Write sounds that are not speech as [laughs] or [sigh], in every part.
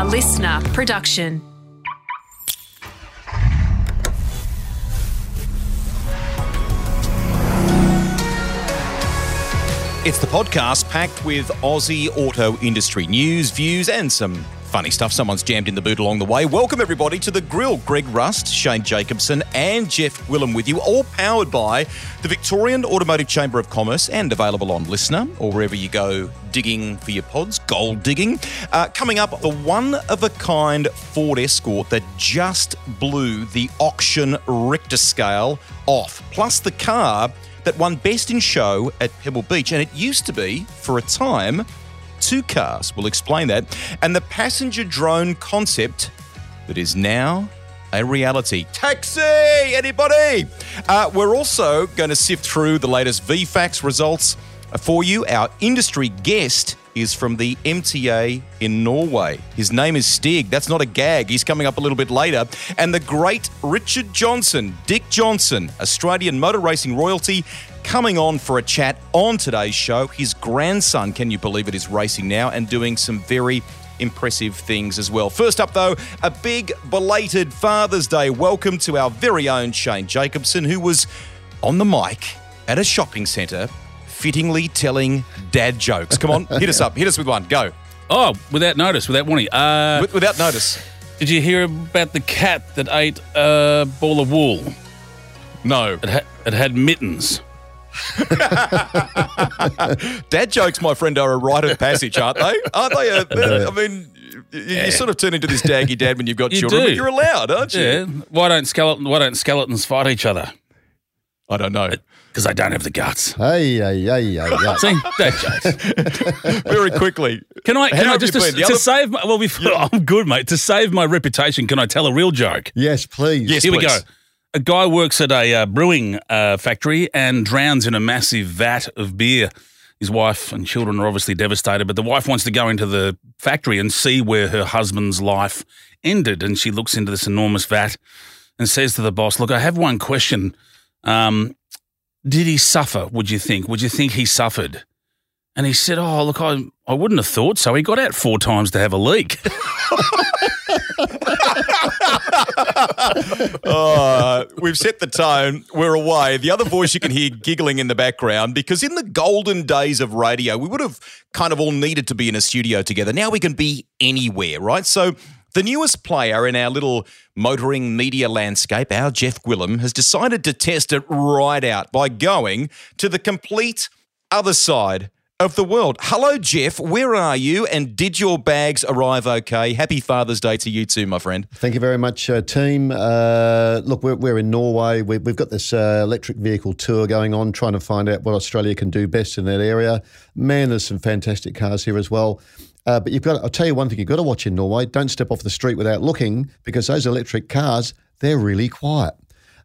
A LiSTNR production. It's the podcast packed with Aussie auto industry news, views, and some funny stuff someone's jammed in the boot along the way. Welcome, everybody, to the grill. Greg Rust, Shane Jacobson, and Geoff Gwilym with you, all powered by the Victorian Automotive Chamber of Commerce and available on LiSTNR or wherever you go digging for your pods, gold digging. Uh, coming up, the one of a kind Ford Escort that just blew the auction Richter scale off, plus the car that won Best in Show at Pebble Beach. And it used to be, for a time, two cars. We'll explain that. And the passenger drone concept that is now a reality. Taxi! Anybody? Uh, we're also going to sift through the latest VFACTS results for you. Our industry guest is from the MTA in Norway. His name is Stig. That's not a gag. He's coming up a little bit later. And the great Richard Johnson, Dick Johnson, Australian motor racing royalty, coming on for a chat on today's show. His grandson, can you believe it, is racing now and doing some very impressive things as well. First up, though, a big belated Father's Day welcome to our very own Shane Jacobson, who was on the mic at a shopping centre fittingly telling dad jokes. Come on, hit us up. Hit us with one. Go. Oh, without notice, without warning. Uh, With- without notice. did you hear about the cat that ate a ball of wool? No. It, ha- it had mittens. [laughs] Dad jokes, my friend, are a rite of passage, aren't they? Aren't they? A, [laughs] they're- I mean, you, you sort of turn into this daggy dad when you've got [laughs] You children, do. but you're allowed, aren't you? Yeah. Why don't skeleton? Why don't skeletons fight each other? I don't know. Because they don't have the guts. Hey, hey, hey, hey, hey. See, dad jokes. Very quickly. Can I? How Can I just to, to other- save? My, well, before I'm good, mate. To save my reputation, can I tell a real joke? Yes, please. Yes, Here we go. A guy works at a uh, brewing uh, factory and drowns in a massive vat of beer. His wife and children are obviously devastated, but the wife wants to go into the factory and see where her husband's life ended. And she looks into this enormous vat and says to the boss, Look, I have one question. Um, did he suffer, would you think? Would you think he suffered? And he said, Oh, look, I, I wouldn't have thought so. He got out four times to have a leak. [laughs] Uh, [laughs] we've set the tone. We're away. The other voice you can hear giggling in the background because in the golden days of radio, we would have kind of all needed to be in a studio together. Now we can be anywhere, right? So the newest player in our little motoring media landscape, our Geoff Gwilym, has decided to test it right out by going to the complete other side of the world. Hello, Geoff. Where are you? And did your bags arrive okay? Happy Father's Day to you too, my friend. Thank you very much, uh, team. Uh, look, we're, we're in Norway. We, we've got this uh, electric vehicle tour going on, trying to find out what Australia can do best in that area. Man, there's some fantastic cars here as well. Uh, but you've got, I'll tell you one thing you've got to watch in Norway. Don't step off the street without looking because those electric cars, they're really quiet.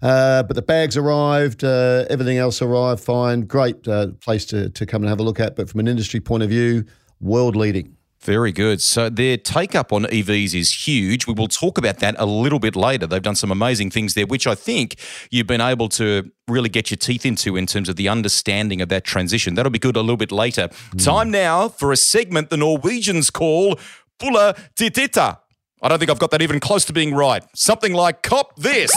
Uh, but the bags arrived, uh, everything else arrived fine. Great uh, place to, to come and have a look at. But from an industry point of view, world leading. Very good. So their take up on EVs is huge. We will talk about that a little bit later. They've done some amazing things there, which I think you've been able to really get your teeth into in terms of the understanding of that transition. That'll be good a little bit later. Time now for a segment the Norwegians call Pulla Titita. I don't think I've got that even close to being right. Something like cop this.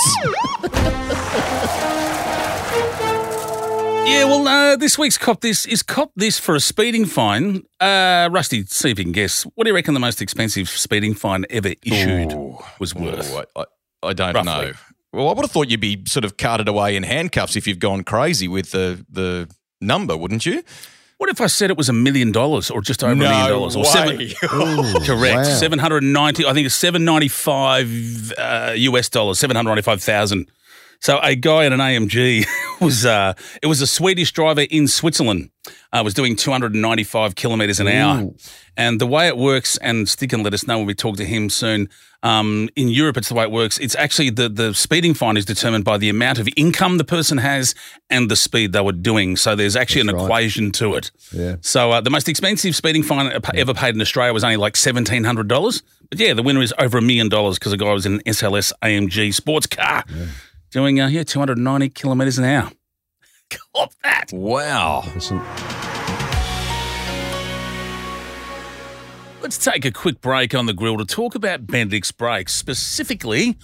Yeah, well, uh, this week's cop this is cop this for a speeding fine. Uh, Rusty, see if you can guess. What do you reckon the most expensive speeding fine ever issued was worth? Oh, I, I, I don't Roughly. know. Well, I would have thought you'd be sort of carted away in handcuffs if you've gone crazy with the the number, wouldn't you? What if I said it was a million dollars or just over a No million dollars? Or seven, [laughs] correct. wow. 790, I think it's 795 uh, US dollars, 795,000. So a guy in an AMG [laughs] was, uh, it was a Swedish driver in Switzerland, uh, was doing 295 kilometers an hour. Ooh. And the way it works, and Stig and let us know when we talk to him soon. Um, in Europe, it's the way it works. It's actually the, the speeding fine is determined by the amount of income the person has and the speed they were doing. So there's actually That's an right. equation to it. Yeah. So uh, the most expensive speeding fine ever paid in Australia was only like seventeen hundred dollars. But yeah, the winner is over a million dollars because the guy was in an SLS AMG sports car doing uh, yeah two hundred ninety kilometers an hour. [laughs] Cop that. Wow. Listen, Let's take a quick break on the grill to talk about Bendix brakes, specifically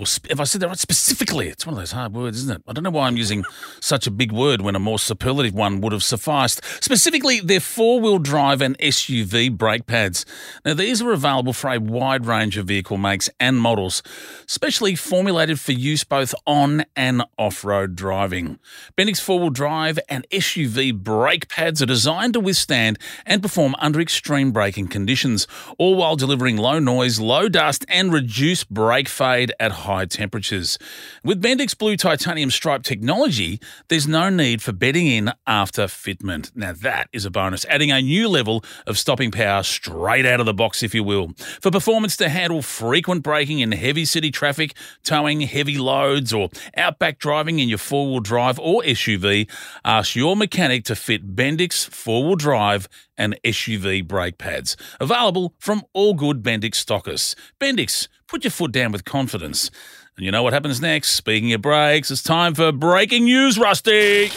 or if I said that right, specifically, it's one of those hard words, isn't it? I don't know why I'm using [laughs] such a big word when a more superlative one would have sufficed. Specifically, they're four wheel drive and SUV brake pads. Now, these are available for a wide range of vehicle makes and models, specially formulated for use both on and off road driving. Bendix four wheel drive and SUV brake pads are designed to withstand and perform under extreme braking conditions, all while delivering low noise, low dust, and reduced brake fade at high high temperatures. With Bendix Blue Titanium Stripe technology, there's no need for bedding in after fitment. Now, that is a bonus, adding a new level of stopping power straight out of the box, if you will. For performance to handle frequent braking in heavy city traffic, towing heavy loads, or outback driving in your four wheel drive or SUV, ask your mechanic to fit Bendix four wheel drive and SUV brake pads. Available from all good Bendix stockists. Bendix, put your foot down with confidence. And you know what happens next? Speaking of brakes, it's time for breaking news, Rusty.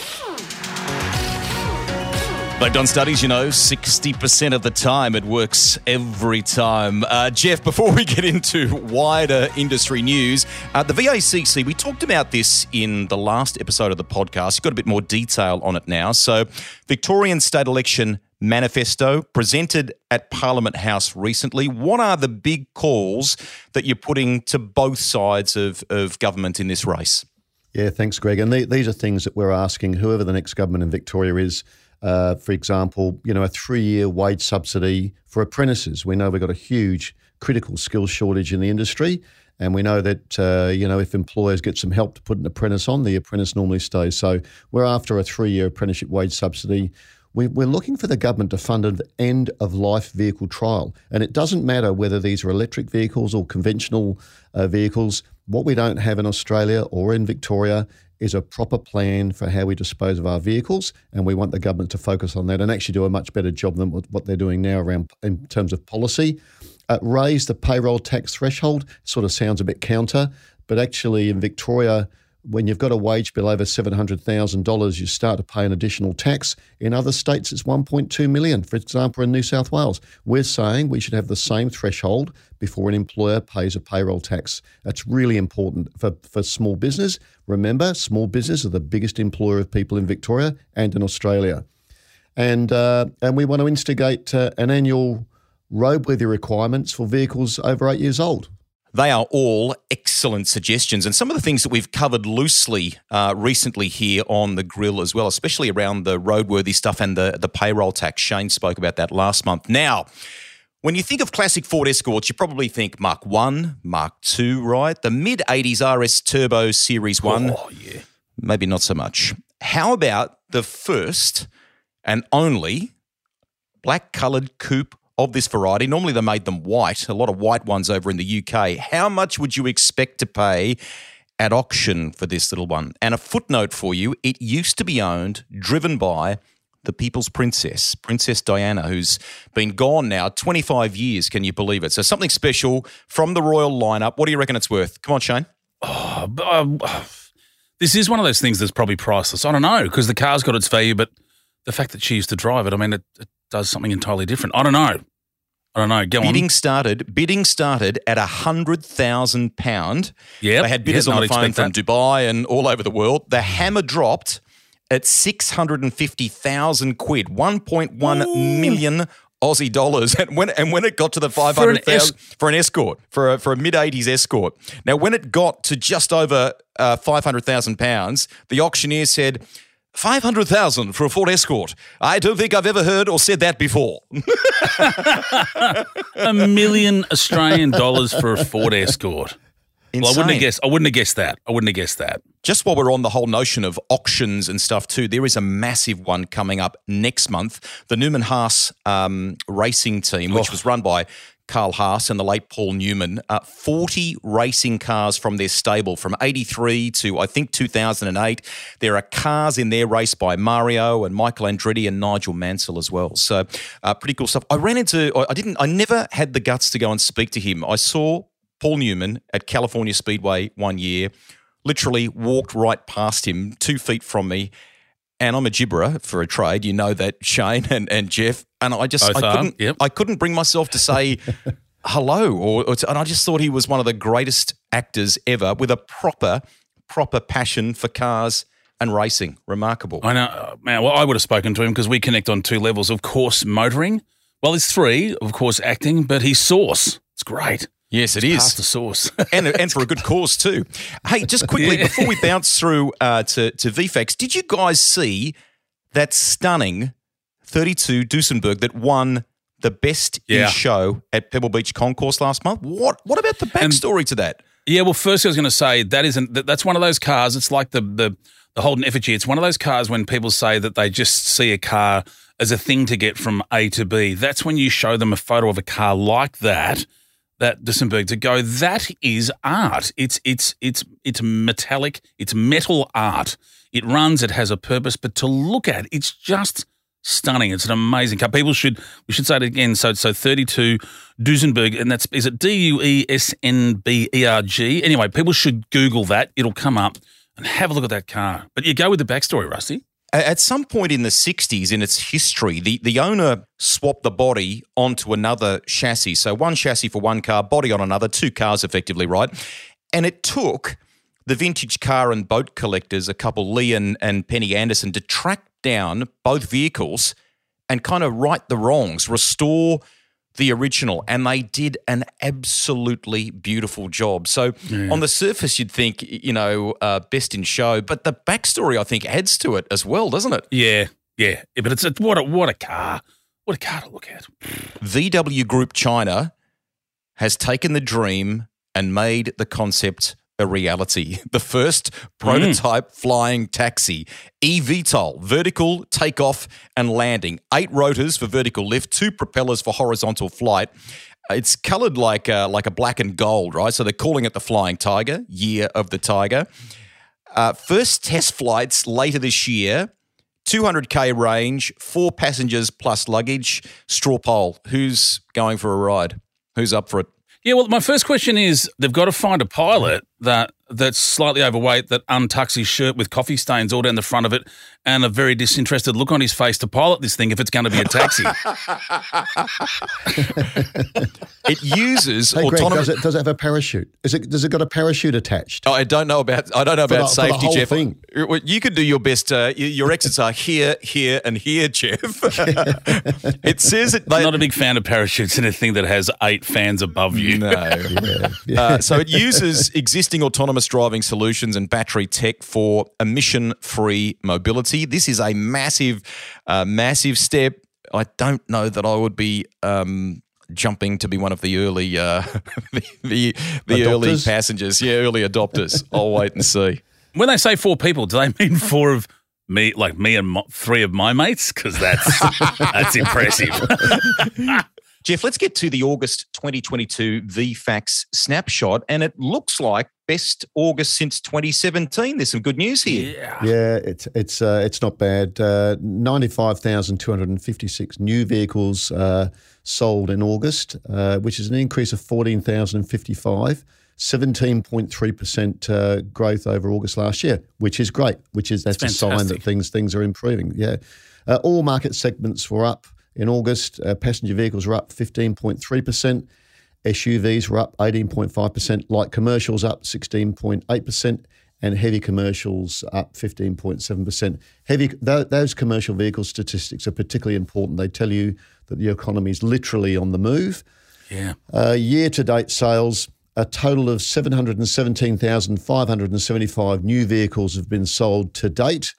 They've done studies, you know, 60% of the time it works every time. Uh, Geoff, before we get into wider industry news, uh, the VACC, we talked about this in the last episode of the podcast. You've got a bit more detail on it now. So, Victorian state election manifesto presented at Parliament House recently. What are the big calls that you're putting to both sides of, of government in this race? Yeah, thanks, Greg. And these are things that we're asking whoever the next government in Victoria is uh, for example, you know, a three-year wage subsidy for apprentices. We know we've got a huge critical skills shortage in the industry, and we know that uh, you know if employers get some help to put an apprentice on, the apprentice normally stays. So we're after a three-year apprenticeship wage subsidy. We, we're looking for the government to fund an end of life vehicle trial, and it doesn't matter whether these are electric vehicles or conventional uh, vehicles. What we don't have in Australia or in Victoria is a proper plan for how we dispose of our vehicles, and we want the government to focus on that and actually do a much better job than what they're doing now around in terms of policy. Uh, raise the payroll tax threshold sort of sounds a bit counter, but actually in Victoria when you've got a wage bill over $700,000, you start to pay an additional tax. In other states, it's 1.2 million. For example, in New South Wales, we're saying we should have the same threshold before an employer pays a payroll tax. That's really important for, for small business. Remember, small business are the biggest employer of people in Victoria and in Australia. And, uh, and we want to instigate uh, an annual roadworthy requirements for vehicles over eight years old. They are all excellent suggestions, and some of the things that we've covered loosely uh, recently here on the grill as well, especially around the roadworthy stuff and the the payroll tax. Shane spoke about that last month. Now. When you think of classic Ford Escorts, you probably think Mark 1, Mark 2, right? The mid 80s RS Turbo Series 1. Oh, yeah. Maybe not so much. How about the first and only black coloured coupe of this variety. Normally they made them white, a lot of white ones over in the UK. How much would you expect to pay at auction for this little one? And a footnote for you it used to be owned, driven by the People's Princess, Princess Diana, who's been gone now 25 years. Can you believe it? So something special from the royal lineup. What do you reckon it's worth? Come on, Shane. Oh, um, this is one of those things that's probably priceless. I don't know because the car's got its value, but the fact that she used to drive it, I mean, it, it does something entirely different. I don't know. I don't know. Go bidding on. started. Bidding started at a hundred thousand pound. Yeah, they had bidders yep, on the phone from that. Dubai and all over the world. The hammer dropped at six hundred and fifty thousand quid, one point one million Aussie dollars. [laughs] And when and when it got to the five hundred thousand for an escort for a, for a mid eighties escort. Now, when it got to just over uh, five hundred thousand pounds, the auctioneer said 500,000 for a Ford Escort. I don't think I've ever heard or said that before. [laughs] a million Australian dollars for a Ford Escort. Well, I wouldn't have guessed. I wouldn't have guessed that. I wouldn't have guessed that. Just while we're on the whole notion of auctions and stuff too, there is a massive one coming up next month. The Newman Haas um, racing team, which oh. was run by Carl Haas and the late Paul Newman, uh, 40 racing cars from their stable from 83 to I think 2008. There are cars in their race by Mario and Michael Andretti and Nigel Mansell as well. So uh, pretty cool stuff. I ran into, I didn't, I never had the guts to go and speak to him. I saw Paul Newman at California Speedway one year, literally walked right past him, two feet from me and I'm a gibberer for a trade. You know that Shane and, and Geoff, and I just Both I couldn't yep. I couldn't bring myself to say [laughs] hello, or, or to, and I just thought he was one of the greatest actors ever with a proper proper passion for cars and racing. Remarkable. I know, uh, man. Well, I would have spoken to him because we connect on two levels. Of course, motoring. Well, it's three. Of course, acting, but he's source. It's great. Yes, it the is. sauce. [laughs] and, and for a good cause too. Hey, just quickly Yeah. before we bounce through uh, to to VFACTS, did you guys see that stunning 32 Duesenberg that won the best Yeah. in show at Pebble Beach Concours last month? What what about the backstory to that? Yeah, well, first I was going to say that isn't that, that's one of those cars. It's like the the the Holden Efijy. It's one of those cars when people say that they just see a car as a thing to get from A to B. That's when you show them a photo of a car like that, that Duesenberg, to go. That is art. It's it's it's it's metallic. It's metal art. It runs. It has a purpose. But to look at, it's just stunning. It's an amazing car. People should we should say it again. So so thirty two Duesenberg, and that's is it D U E S N B E R G. Anyway, people should Google that. It'll come up and have a look at that car. But you go with the backstory, Rusty. At some point in the 60s, in its history, the, the owner swapped the body onto another chassis. So one chassis for one car, body on another, two cars effectively, right? And it took the vintage car and boat collectors, a couple, Lee and, and Penny Anderson, to track down both vehicles and kind of right the wrongs, restore the original. And they did an absolutely beautiful job. So on the surface, you'd think, you know, uh, best in show, but the backstory, I think, adds to it as well, doesn't it? Yeah, yeah. Yeah, But it's a, what a what a car. What a car to look at. VW Group China has taken the dream and made the concept a reality. [laughs] The first prototype flying taxi, eVTOL, vertical takeoff and landing, eight rotors for vertical lift, two propellers for horizontal flight. It's coloured like uh, like a black and gold, right? So they're calling it the Flying Tiger, Year of the Tiger. Uh, first test flights later this year. 200k range, four passengers plus luggage. Straw poll. Who's going for a ride? Who's up for it? Yeah, well, my first question is they've got to find a pilot that that's slightly overweight that untucks his shirt with coffee stains all down the front of it and a very disinterested look on his face to pilot this thing if it's going to be a taxi. [laughs] It uses Hey, Greg, autonomous. does it, does it have a parachute? Is it, does it got a parachute attached? Oh, I don't know about I don't know For about the- safety, Geoff. thing. Well, You could do your best. Uh, your exits are here, here, and here, Geoff. [laughs] it says it. They, Not a big fan of parachutes in a thing that has eight fans above you. no. [laughs] Yeah, yeah. Uh, so it uses existing autonomous driving solutions and battery tech for emission-free mobility. This is a massive, uh, massive step. I don't know that I would be um, jumping to be one of the early, uh, [laughs] the the, the early Adopters? passengers. Yeah, early adopters. I'll wait and see. When they say four people, do they mean four of me, like me and my, three of my mates? Because that's [laughs] that's impressive. Geoff, let's get to the August 2022 VFACTS snapshot, and it looks like best August since 2017. There's some good news here. yeah. Yeah, it's it's uh, it's not bad. Uh, Ninety-five thousand two hundred and fifty-six new vehicles uh, sold in August, uh, which is an increase of fourteen thousand and fifty-five. 17.3% uh, growth over August last year, which is great, which is that's a sign that things things are improving. Yeah. Uh, all market segments were up in August. Uh, passenger vehicles were up 15.3%. SUVs were up 18.5%. Light commercials up 16.8%. And heavy commercials up 15.7%. Heavy, th- those commercial vehicle statistics are particularly important. They tell you that the economy is literally on the move. Yeah. Uh, year to date sales, a total of 717,575 new vehicles have been sold to date.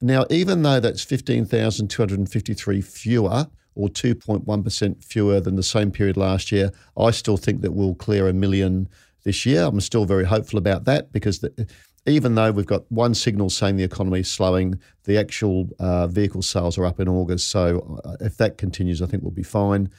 Now, even though that's 15,253 fewer, or 2.1% fewer than the same period last year, I still think that we'll clear a million this year. I'm still very hopeful about that because the, even though we've got one signal saying the economy is slowing, the actual uh, vehicle sales are up in August. So uh, if that continues, I think we'll be fine.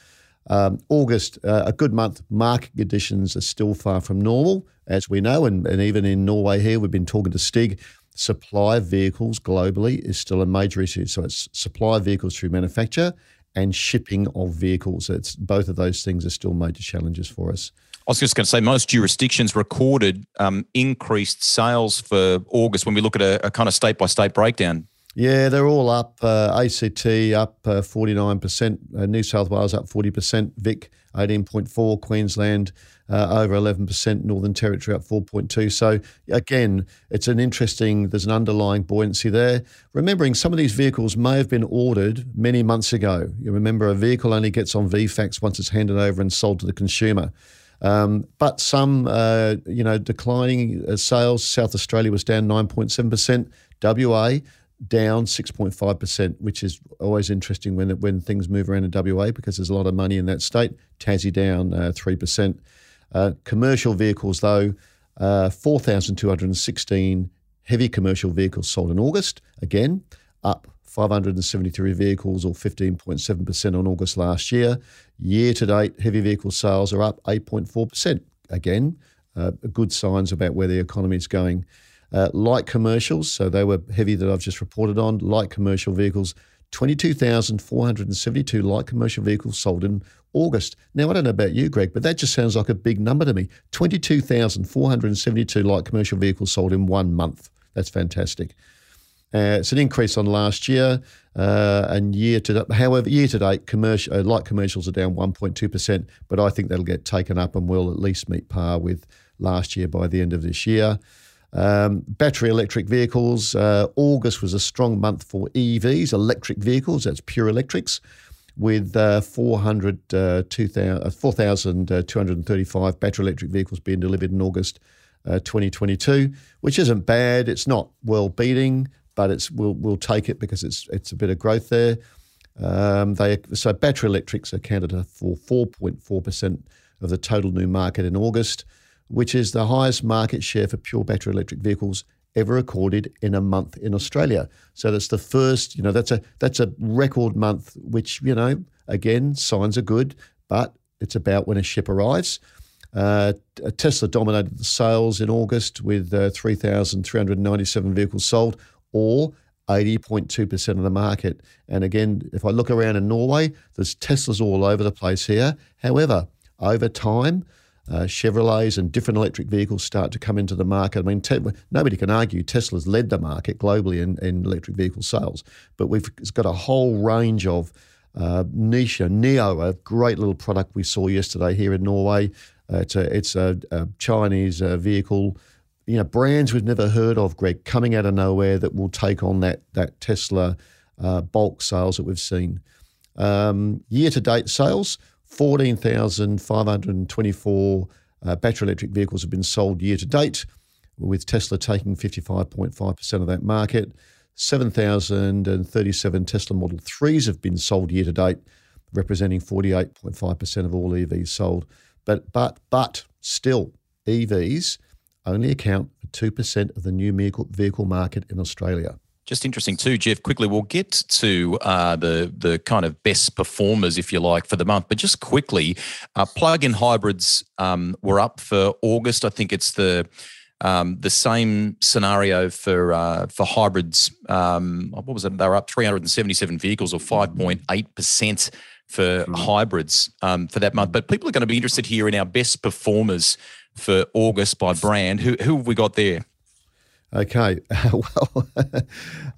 Um, August, uh, a good month. Market conditions are still far from normal, as we know, and, and even in Norway here, we've been talking to Stig. Supply of vehicles globally is still a major issue. So it's supply of vehicles through manufacture and shipping of vehicles. It's both of those things are still major challenges for us. I was just going to say, most jurisdictions recorded um, increased sales for August when we look at a, a kind of state by state breakdown. Yeah, they're all up. Uh, ACT up uh, 49%, uh, New South Wales up 40%, Vic 18.4, Queensland uh, over 11%, Northern Territory up 4.2. So again, it's an interesting, there's an underlying buoyancy there. Remembering some of these vehicles may have been ordered many months ago. You remember a vehicle only gets on VFACTS once it's handed over and sold to the consumer. Um, but some, uh, you know, declining uh, sales. South Australia was down 9.7%. WA down 6.5%, which is always interesting when when things move around in WA because there's a lot of money in that state. Tassie down uh, 3%. Uh, commercial vehicles, though, uh, 4,216 heavy commercial vehicles sold in August, again, up 573 vehicles or 15.7% on August last year. Year to date, heavy vehicle sales are up 8.4%. Again, uh, good signs about where the economy is going. Uh, light commercials, so they were heavy that I've just reported on. Light commercial vehicles, 22,472 light commercial vehicles sold in August. Now, I don't know about you, Greg, but that just sounds like a big number to me. 22,472 light commercial vehicles sold in one month. That's fantastic. Uh, it's an increase on last year, uh, and year to however year to date, commercial uh, light commercials are down 1.2 percent. But I think that'll get taken up and we'll at least meet par with last year by the end of this year. Um, battery electric vehicles. Uh, August was a strong month for EVs, electric vehicles. That's pure electrics, with uh, 400, uh, 4,235 uh, battery electric vehicles being delivered in August uh, 2022, which isn't bad. It's not world beating, but it's we'll, we'll take it because it's it's a bit of growth there. Um, they so battery electrics accounted for 4.4 percent of the total new market in August which is the highest market share for pure battery electric vehicles ever recorded in a month in Australia. So that's the first, you know, that's a that's a record month, which you know, again, signs are good, but it's about when a ship arrives. Uh, Tesla dominated the sales in August with uh, 3,397 vehicles sold, or 80.2% of the market. And again, if I look around in Norway, there's Teslas all over the place here. However, over time, uh, Chevrolets and different electric vehicles start to come into the market. I mean, te- nobody can argue Tesla's led the market globally in, in electric vehicle sales, but we've got a whole range of uh, niche. NIO, a great little product we saw yesterday here in Norway. Uh, it's a it's a, a Chinese uh, vehicle. You know, brands we've never heard of, Greg, coming out of nowhere that will take on that that Tesla uh, bulk sales that we've seen. Um, year to date sales 14,524 uh, battery electric vehicles have been sold year to date, with Tesla taking 55.5% of that market. 7,037 Tesla Model 3s have been sold year to date, representing 48.5% of all EVs sold. But, but, but still, EVs only account for 2% of the new vehicle, vehicle market in Australia. Just interesting too, Geoff. Quickly, we'll get to uh, the the kind of best performers, if you like, for the month. But just quickly, uh, plug-in hybrids um, were up for August. I think it's the um, the same scenario for uh, for hybrids. Um, what was it? They were up 377 vehicles, or 5.8 percent for mm-hmm. hybrids um, for that month. But people are going to be interested here in our best performers for August by brand. Who who have we got there? Okay, [laughs] well,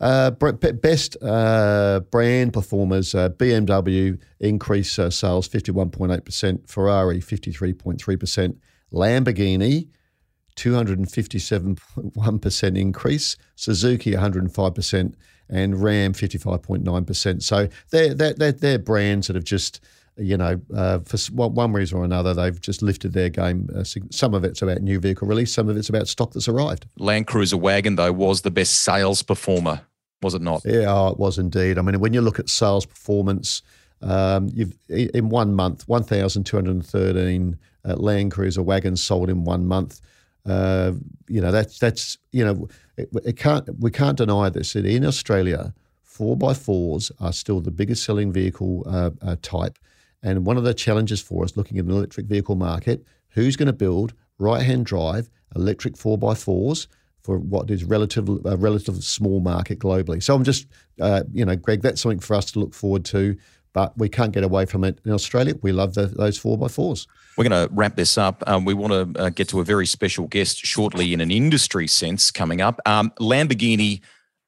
uh, best uh, brand performers: uh, BMW increase uh, sales fifty one point eight percent, Ferrari fifty three point three percent, Lamborghini two hundred and fifty seven point one percent increase, Suzuki one hundred and Ram fifty five point nine percent. So they're, they're they're brands that have just you know, uh, for one reason or another, they've just lifted their game. Uh, some of it's about new vehicle release, some of it's about stock that's arrived. Land Cruiser Wagon, though, was the best sales performer, was it not? Yeah, oh, it was indeed. I mean, when you look at sales performance, um, you've in one month, 1,213 uh, Land Cruiser wagons sold in one month. Uh, you know, that's that's you know, it, it can't we can't deny this. In Australia, four by fours are still the biggest selling vehicle uh, uh type. And one of the challenges for us looking at an electric vehicle market, who's going to build right hand drive electric 4x4s for what is relative, a relative small market globally. So I'm just, uh, you know, Greg, that's something for us to look forward to, but we can't get away from it in Australia. We love the, those 4x4s. We're going to wrap this up. Um, we want to uh, get to a very special guest shortly in an industry sense coming up. Um, Lamborghini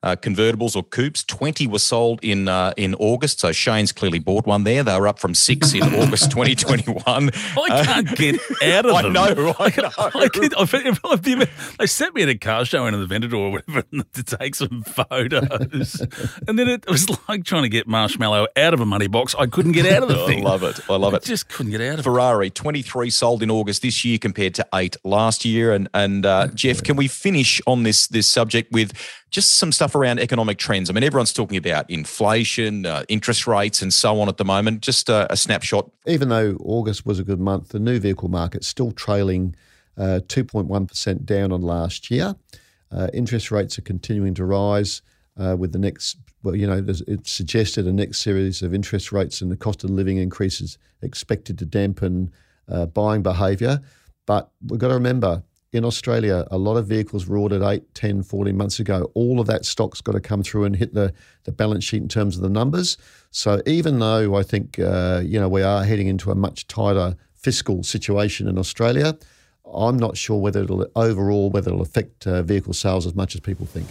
uh, convertibles or coupes. 20 were sold in uh, in August. So Shane's clearly bought one there. They were up from six in [laughs] August 2021. I can't get out of [laughs] I them. know, I know. I could, I've, I've they sent me at a car show into the vendor or whatever [laughs] to take some photos. and then it was like trying to get marshmallow out of a money box. I couldn't get out of the thing. I love it. I love I it. just couldn't get out of. Ferrari, 23 sold in August this year compared to eight last year. And and uh, Geoff, can we finish on this this subject with just some stuff around economic trends? I mean, everyone's talking about inflation, uh, interest rates, and so on at the moment. Just uh, a snapshot. Even though August was a good month, the new vehicle market's still trailing uh, 2.1% down on last year. Uh, interest rates are continuing to rise uh, with the next, well, you know, it's suggested a next series of interest rates and the cost of living increases expected to dampen buying behaviour. But we've got to remember, in Australia, a lot of vehicles were ordered 8, 10, 14 months ago. All of that stock's got to come through and hit the, the balance sheet in terms of the numbers. So even though I think, uh, you know, we are heading into a much tighter fiscal situation in Australia, I'm not sure whether it'll overall, whether it'll affect uh, vehicle sales as much as people think.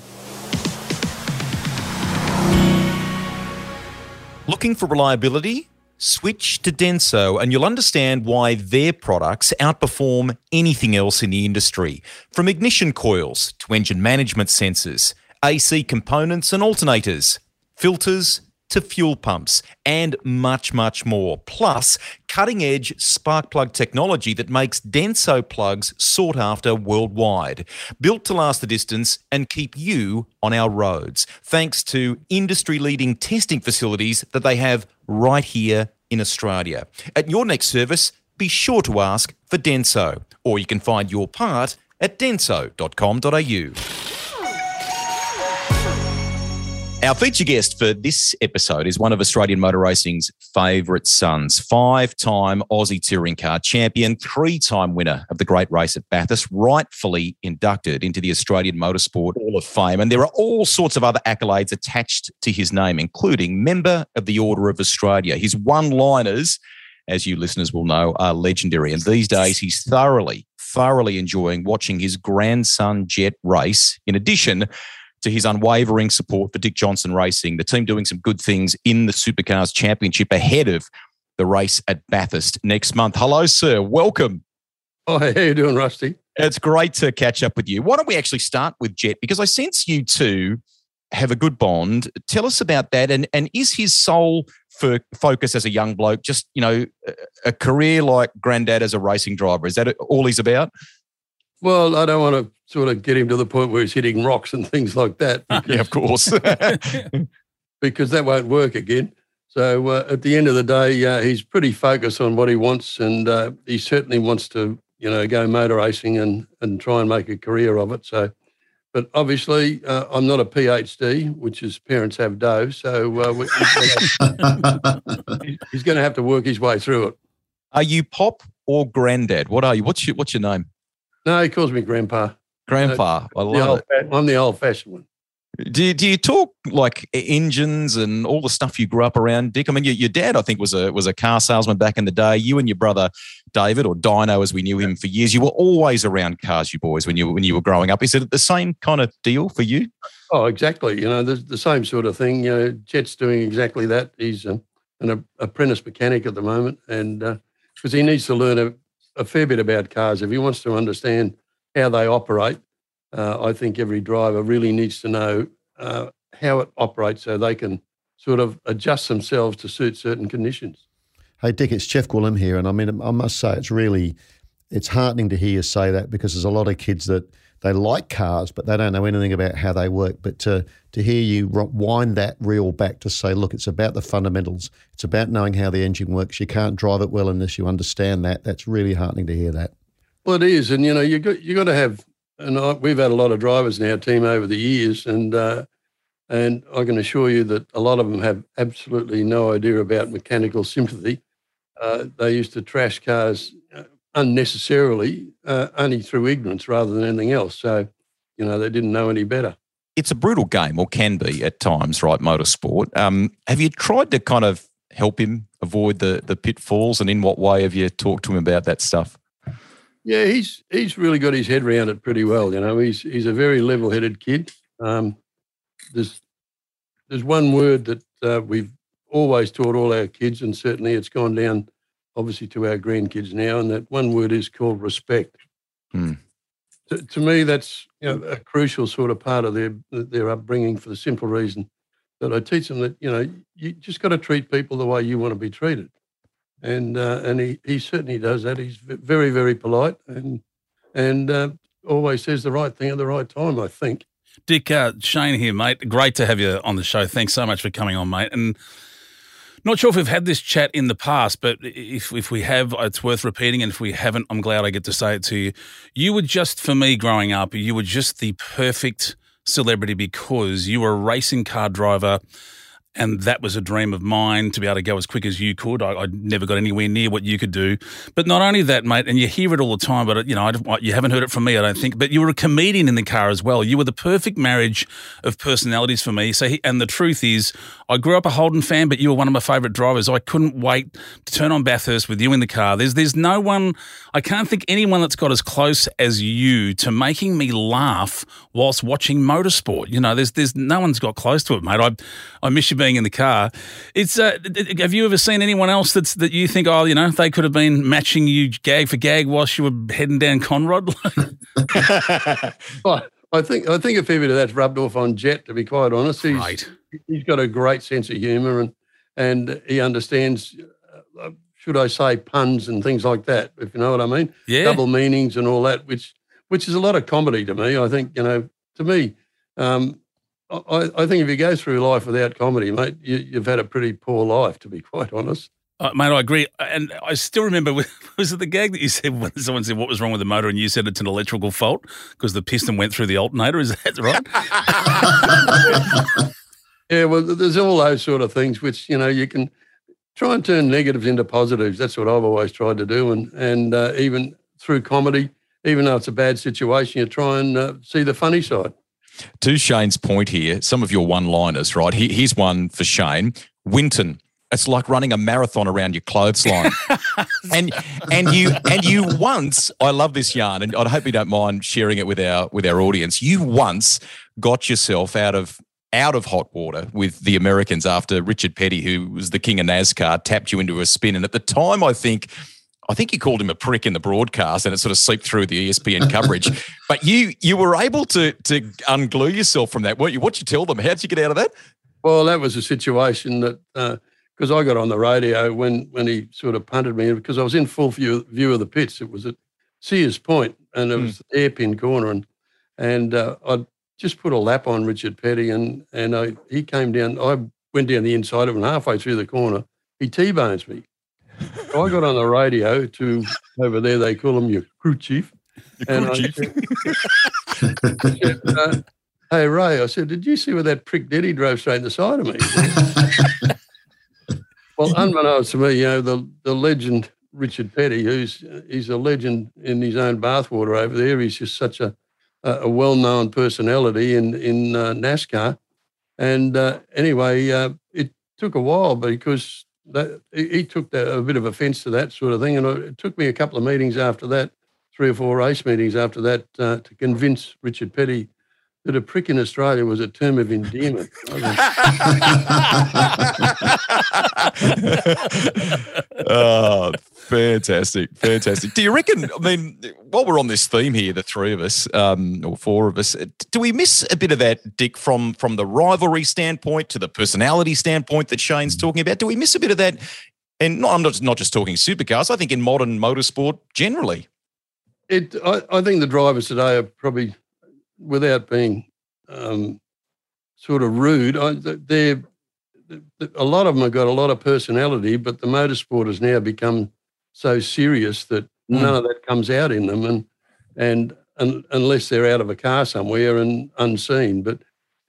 Looking for reliability? Switch to Denso and you'll understand why their products outperform anything else in the industry. From ignition coils to engine management sensors, AC components and alternators, filters to fuel pumps, and much, much more. Plus, cutting edge spark plug technology that makes Denso plugs sought after worldwide. Built to last the distance and keep you on our roads, thanks to industry leading testing facilities that they have right here in Australia. At your next service, be sure to ask for Denso, or you can find your part at denso.com.au. Our feature guest for this episode is one of Australian motor racing's favourite sons, five time Aussie touring car champion, three time winner of the great race at Bathurst, rightfully inducted into the Australian Motorsport Hall of Fame. And there are all sorts of other accolades attached to his name, including member of the Order of Australia. His one liners, as you listeners will know, are legendary. And these days, he's thoroughly, thoroughly enjoying watching his grandson Jet race, in addition to his unwavering support for Dick Johnson Racing, the team doing some good things in the Supercars Championship ahead of the race at Bathurst next month. Hello, sir. Welcome. Oh, how you doing, Rusty? It's great to catch up with you. Why don't we actually start with Jet? Because I sense you two have a good bond. Tell us about that. And, and is his sole fo- focus as a young bloke just, you know, a- a career like granddad as a racing driver? Is that all he's about? Well, I don't want to sort of get him to the point where he's hitting rocks and things like that [laughs] Yeah, of course. [laughs] because that won't work again. So uh, at the end of the day, uh, he's pretty focused on what he wants, and uh, he certainly wants to, you know, go motor racing and and try and make a career of it. So, but obviously, uh, I'm not a PhD, which is parents have dough. So uh, [laughs] he's going to have to work his way through it. are you pop or granddad? What are you? What's your, what's your name? No, he calls me grandpa. Grandpa. Uh, I The love old, it. I'm the old-fashioned one. Do you, do you talk like engines and all the stuff you grew up around, Dick? I mean, your, your dad, I think, was a was a car salesman back in the day. You and your brother David, or Dino, as we knew him for years, you were always around cars, you boys, when you when you were growing up. Is it the same kind of deal for you? Oh, exactly. You know, the, the same sort of thing. You know, Jet's doing exactly that. He's an a- apprentice mechanic at the moment, and uh, because he needs to learn a, a fair bit about cars if he wants to understand how they operate. Uh, I think every driver really needs to know uh, how it operates so they can sort of adjust themselves to suit certain conditions. Hey, Dick, it's Geoff Gwilym here. And I mean, I must say, it's really, it's heartening to hear you say that because there's a lot of kids that they like cars, but they don't know anything about how they work. But to, to hear you wind that reel back to say, look, it's about the fundamentals. It's about knowing how the engine works. You can't drive it well unless you understand that. That's really heartening to hear that. Well, it is, and you know, you got you got to have. And I, we've had a lot of drivers in our team over the years, and uh, and I can assure you that a lot of them have absolutely no idea about mechanical sympathy. Uh, they used to trash cars unnecessarily, uh, only through ignorance rather than anything else. So, you know, they didn't know any better. It's a brutal game, or can be at times, right? Motorsport. Um, have you tried to kind of help him avoid the the pitfalls, and in what way have you talked to him about that stuff? Yeah, he's he's really got his head around it pretty well. You know, he's he's a very level-headed kid. Um, there's there's one word that uh, we've always taught all our kids, and certainly it's gone down obviously to our grandkids now, and that one word is called respect. Hmm. To, to me, that's you know, a crucial sort of part of their their upbringing for the simple reason that I teach them that you know you just got to treat people the way you want to be treated, and uh, and he, he certainly does that. He's very very polite and and uh, always says the right thing at the right time. I think. Dick, uh, Shane here, mate. Great to have you on the show. Thanks so much for coming on, mate. And not sure if we've had this chat in the past, but if if we have, it's worth repeating. And if we haven't, I'm glad I get to say it to you. You were just for me growing up. You were just the perfect celebrity because you were a racing car driver and that was a dream of mine to be able to go as quick as you could. I, I, never got anywhere near what you could do. But not only that, mate, and you hear it all the time, but you know, I, you haven't heard it from me, I don't think. But you were a comedian in the car as well. You were the perfect marriage of personalities for me. So, he, and the truth is, I grew up a Holden fan, but you were one of my favourite drivers. I couldn't wait to turn on Bathurst with you in the car. There's, there's no one. I can't think anyone that's got as close as you to making me laugh whilst watching motorsport. You know, there's, there's no one's got close to it, mate. I, I miss you being in the car. It's uh, have you ever seen anyone else that's that you think oh you know they could have been matching you gag for gag whilst you were heading down Conrod? well, [laughs] I think I think a fair bit of that's rubbed off on Jet. To be quite honest, he's right. he's got a great sense of humour and and he understands. Uh, should I say puns and things like that? If you know what I mean, yeah, double meanings and all that, which which is a lot of comedy to me. I think you know to me. Um, I, I, think if you go through life without comedy, mate, you, have had a pretty poor life, to be quite honest. Uh, mate, I agree. And I still remember, [laughs] was it the gag that you said when someone said what was wrong with the motor and you said it's an electrical fault because the piston went through the alternator? Is that right? [laughs] yeah, well, there's all those sort of things which, you know, you can try and turn negatives into positives. That's what I've always tried to do. And, and uh, even through comedy, even though it's a bad situation, you try and uh, see the funny side. To Shane's point here, some of your one-liners, right? Here's one for Shane. Winton, it's like running a marathon around your clothesline. [laughs] and and you and you once, I love this yarn, and I hope you don't mind sharing it with our with our audience. You once got yourself out of out of hot water with the Americans after Richard Petty, who was the king of NASCAR, tapped you into a spin. And at the time, I think I think you called him a prick in the broadcast, and it sort of seeped through the ESPN coverage. [laughs] but you you were able to to unglue yourself from that, weren't you? What you tell them? How'd you get out of that? Well, that was a situation that because uh, I got on the radio when when he sort of punted me because I was in full view view of the pits. It was at Sears Point, and it was mm. the hairpin corner, and and uh, I just put a lap on Richard Petty, and and I, he came down. I went down the inside of him, halfway through the corner, he t-bones me. So I got on the radio to over there. They call him your crew chief. and crew chief. Said, I said, uh, hey Ray, I said, did you see where that prick did? He drove straight in the side of me. [laughs] well, unbeknownst to me, you know the the legend Richard Petty, who's he's a legend in his own bathwater over there. He's just such a a well known personality in in uh, NASCAR. And uh, anyway, uh, it took a while because that, he took a bit of offence to that sort of thing, and it took me a couple of meetings after that, three or four race meetings after that, uh, to convince Richard Petty that a prick in Australia was a term of endearment. [laughs] [laughs] oh, fantastic, fantastic. Do you reckon? I mean, while we're on this theme here, the three of us, um, or four of us, do we miss a bit of that, Dick, from from the rivalry standpoint to the personality standpoint that Shane's talking about? Do we miss a bit of that? And not, I'm not, not just talking supercars. I think in modern motorsport generally. It, I, I think the drivers today are probably without being um, sort of rude, I, they're a lot of them have got a lot of personality, but the motorsport has now become so serious that mm. none of that comes out in them, and and, and unless they're out of a car somewhere and unseen. But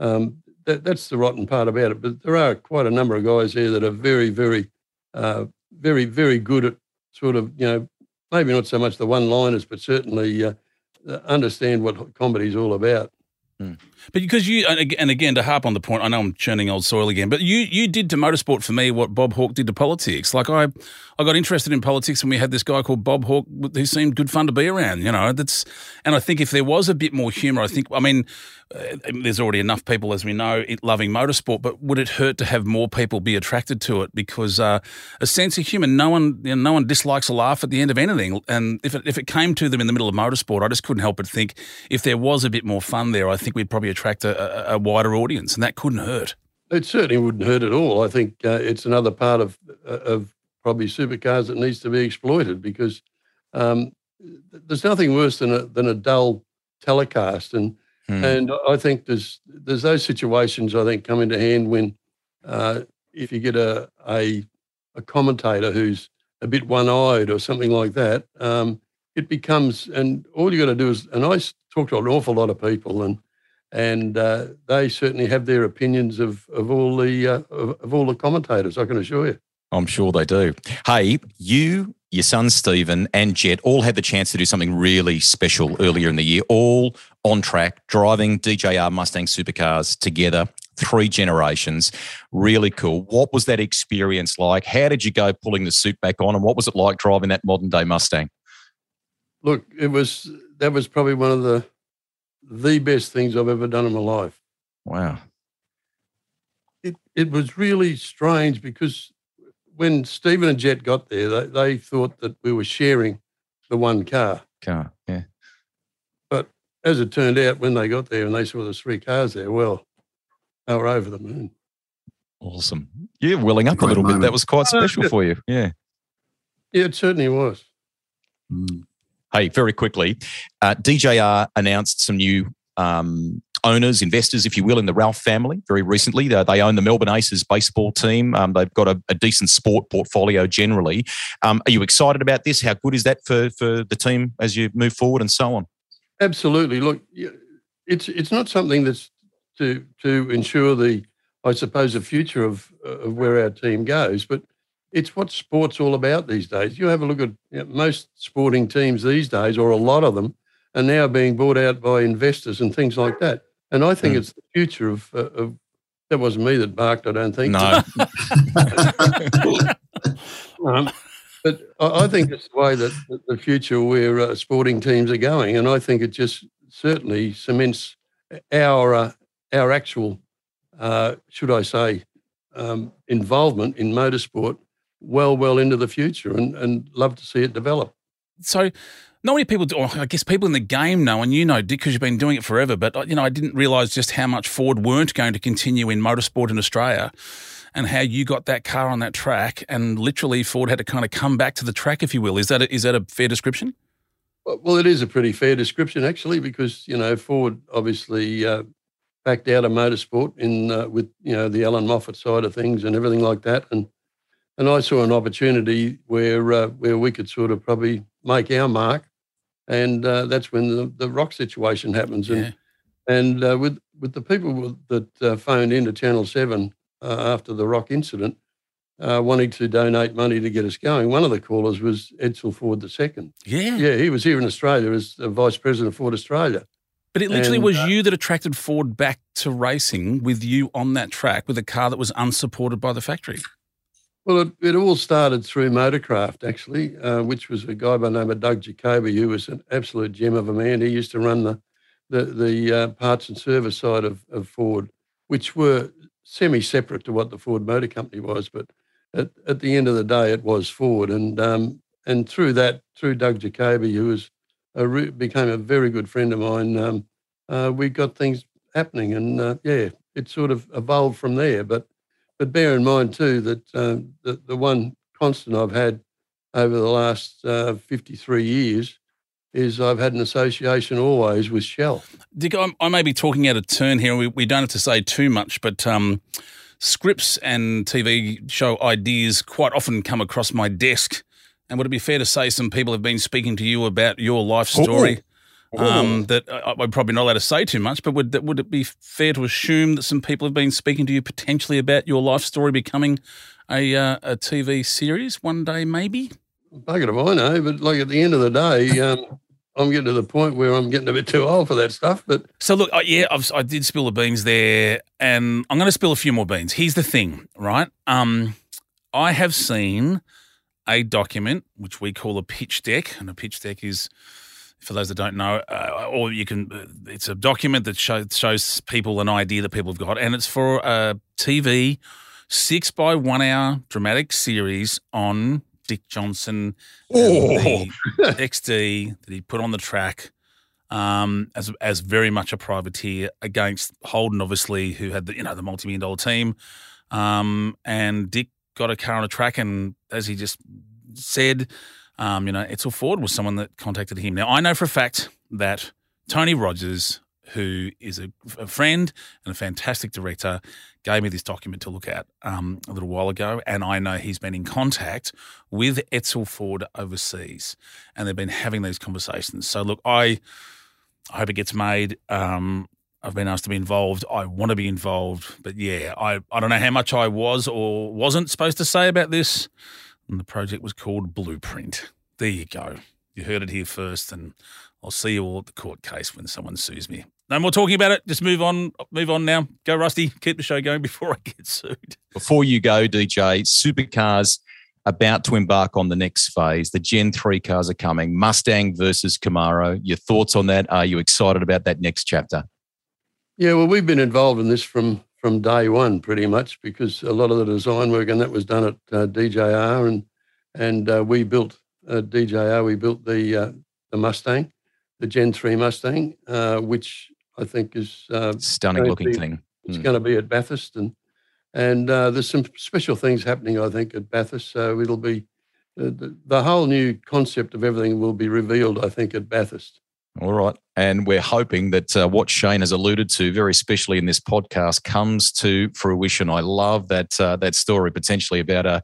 um, that, that's the rotten part about it. But there are quite a number of guys here that are very, very, uh, very, very good at sort of you know maybe not so much the one-liners, but certainly uh, understand what comedy is all about. Mm. But because you and again to harp on the point, I know I'm churning old soil again, but you you did to motorsport for me what Bob Hawke did to politics. Like I I got interested in politics when we had this guy called Bob Hawke who seemed good fun to be around. You know, that's and I think if there was a bit more humour, I think I mean there's already enough people, as we know, loving motorsport, but would it hurt to have more people be attracted to it? Because uh, a sense of humour, no one, you know, no one dislikes a laugh at the end of anything. And if it, if it came to them in the middle of motorsport, I just couldn't help but think if there was a bit more fun there, I think we'd probably attract a, a, wider audience, and that couldn't hurt. It certainly wouldn't hurt at all. I think uh, it's another part of uh, of probably supercars that needs to be exploited because um, there's nothing worse than a than a dull telecast and Hmm. And I think there's there's those situations I think come into hand when uh, if you get a, a, a commentator who's a bit one eyed or something like that, um, it becomes and all you got to do is and I talk to an awful lot of people and and uh, they certainly have their opinions of of all the uh, of, of all the commentators. I can assure you. I'm sure they do. Hey, you your son Stephen and Jet all had the chance to do something really special earlier in the year, all on track, driving DJR Mustang supercars together, three generations. Really cool. What was that experience like? How did you go pulling the suit back on, and what was it like driving that modern day Mustang? Look, it was that was probably one of the the best things I've ever done in my life. Wow. It it was really strange because when Stephen and Jet got there, they, they thought that we were sharing the one car. Car, yeah. But as it turned out, when they got there and they saw the three cars there, well, they were over the moon. Awesome. Yeah, welling up Great a little moment. bit. That was quite [laughs] special for you. Yeah. Yeah, it certainly was. Mm. Hey, very quickly, uh, DJR announced some new um, owners, investors, if you will, in the Ralph family very recently. They, they own the Melbourne Aces baseball team. Um, they've got a, a, decent sport portfolio generally. Um, are you excited about this? How good is that for, for the team as you move forward and so on? Absolutely. Look, it's it's not something that's to to ensure the, I suppose, the future of of where our team goes, but it's what sport's all about these days. You have a look at you know, most sporting teams these days, or a lot of them, are now being bought out by investors and things like that. And I think mm. it's the future of, uh, of, that wasn't me that barked, I don't think. No. [laughs] um, but I, I, think it's the way that, that the future where uh, sporting teams are going. And I think it just certainly cements our, uh, our actual, uh, should I say, um, involvement in motorsport well, well into the future and, and love to see it develop. So, not many people, do, I guess people in the game know, and you know, Dick, because you've been doing it forever. But uh, you know, I didn't realise just how much Ford weren't going to continue in motorsport in Australia, and how you got that car on that track, and literally Ford had to kind of come back to the track, if you will. Is that a, is that a fair description? Well, it is a pretty fair description actually, because you know Ford obviously uh, backed out of motorsport in uh, with you know the Allan Moffat side of things and everything like that, and and I saw an opportunity where uh, where we could sort of probably make our mark and uh, that's when the, the rock situation happens. And yeah. and uh, with with the people that uh, phoned into Channel Seven uh, after the rock incident, uh, wanting to donate money to get us going, one of the callers was Edsel Ford II. Yeah, yeah, he was here in Australia as the vice president of Ford Australia. But it literally and, was uh, you that attracted Ford back to racing with you on that track with a car that was unsupported by the factory. Well, it, it all started through Motorcraft, actually, uh, which was a guy by the name of Doug Jacoby, who was an absolute gem of a man. He used to run the the, the uh, parts and service side of, of Ford, which were semi-separate to what the Ford Motor Company was. But at, at the end of the day, it was Ford. And um, and through that, through Doug Jacoby, who was a re- became a very good friend of mine, um, uh, we got things happening. And uh, yeah, it sort of evolved from there. But but bear in mind too that um, the, the one constant I've had over the last uh, 53 years is I've had an association always with Shell. Dick, I, I may be talking out of turn here. We, we don't have to say too much, but um, scripts and TV show ideas quite often come across my desk. And would it be fair to say some people have been speaking to you about your life story? Ooh um, that I, am probably not allowed to say too much, but would would it be fair to assume that some people have been speaking to you potentially about your life story becoming a uh, a TV series one day, maybe? Bugger if I know, but like at the end of the day, um, I'm getting to the point where I'm getting a bit too old for that stuff. But so look, uh, yeah, I've, i did spill the beans there, and I'm going to spill a few more beans. Here's the thing, right? Um, I have seen a document which we call a pitch deck, and a pitch deck is for those that don't know, uh, or you can, uh, it's a document that show, shows people an idea that people have got, and it's for a TV six by one hour dramatic series on Dick Johnson, Oh. the XD that he put on the track. Um, as as very much a privateer against Holden, obviously, who had the you know the multi million dollar team, um, and Dick got a car on a track, and as he just said, um, you know, Edsel Ford was someone that contacted him. Now, I know for a fact that Tony Rogers, who is a, a friend and a fantastic director, gave me this document to look at um, a little while ago, and I know he's been in contact with Edsel Ford overseas, and they've been having these conversations. So, look, I, I hope it gets made. Um, I've been asked to be involved. I want to be involved, but yeah, I, I don't know how much I was or wasn't supposed to say about this. And the project was called Blueprint. There you go. You heard it here first, and I'll see you all at the court case when someone sues me. No more talking about it. Just move on. Move on now. Go, Rusty. Keep the show going [laughs] before I get sued. Before you go, DJ, supercars about to embark on the next phase. The Gen 3 cars are coming. Mustang versus Camaro. Your thoughts on that? Are you excited about that next chapter? Yeah, well, we've been involved in this from from day one, pretty much, because a lot of the design work and that was done at uh, DJR, and and uh, we built uh, DJR. We built the uh, the Mustang, the Gen Three Mustang, uh, which I think is uh, Stunning looking to- thing. it's Mm. going to be at Bathurst, and and uh, there's some special things happening, I think, at Bathurst. So it'll be the, the whole new concept of everything will be revealed, I think, at Bathurst. All right. And we're hoping that uh, what Shane has alluded to, very especially in this podcast, comes to fruition. I love that uh, that story potentially about a,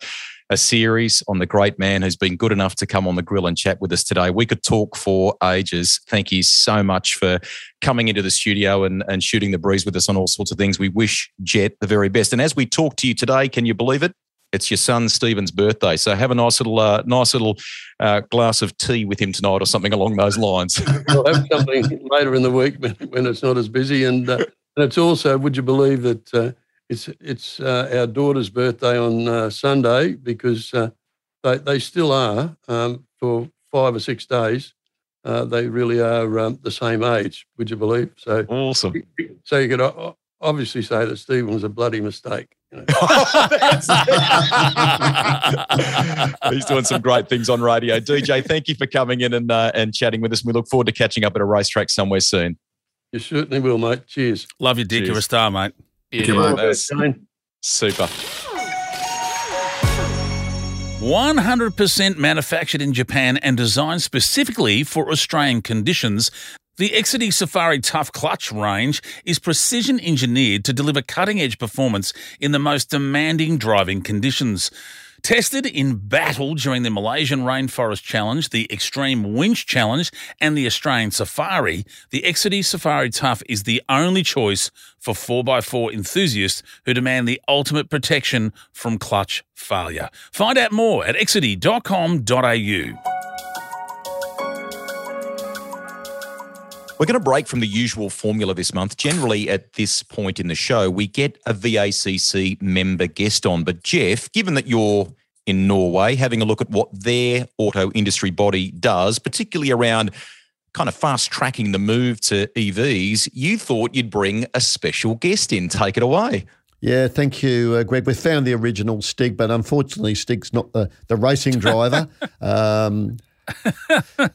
a series on the great man who's been good enough to come on the grill and chat with us today. We could talk for ages. Thank you so much for coming into the studio and, and shooting the breeze with us on all sorts of things. We wish Jet the very best. And as we talk to you today, can you believe it? It's your son Stephen's birthday, so have a nice little, uh, nice little uh, glass of tea with him tonight, or something along those lines. [laughs] We'll have something later in the week when, when it's not as busy. And, uh, and it's also, would you believe that uh, it's it's uh, our daughter's birthday on uh, Sunday because uh, they, they still are um, for five or six days. Uh, they really are um, the same age, would you believe? So, Awesome. so you could obviously say that Stephen was a bloody mistake. You [laughs] know? He's doing some great things on radio. DJ, thank you for coming in and uh, and chatting with us. We look forward to catching up at a racetrack somewhere soon. You certainly will, mate. Cheers. Love you, Dick. You're a star, mate. Yeah, All the that's super. 100% manufactured in Japan and designed specifically for Australian conditions, the Exedy Safari Tough Clutch range is precision engineered to deliver cutting edge performance in the most demanding driving conditions. Tested in battle during the Malaysian Rainforest Challenge, the Extreme Winch Challenge, and the Australian Safari, the Exedy Safari Tough is the only choice for 4x4 enthusiasts who demand the ultimate protection from clutch failure. Find out more at exedy.com.au. We're going to break from the usual formula this month. Generally, at this point in the show, we get a VACC member guest on. But, Geoff, given that you're in Norway, having a look at what their auto industry body does, particularly around kind of fast tracking the move to EVs, you thought you'd bring a special guest in. Take it away. Yeah, thank you, uh, Greg. We found the original Stig, but unfortunately, Stig's not the, the racing driver. [laughs] um,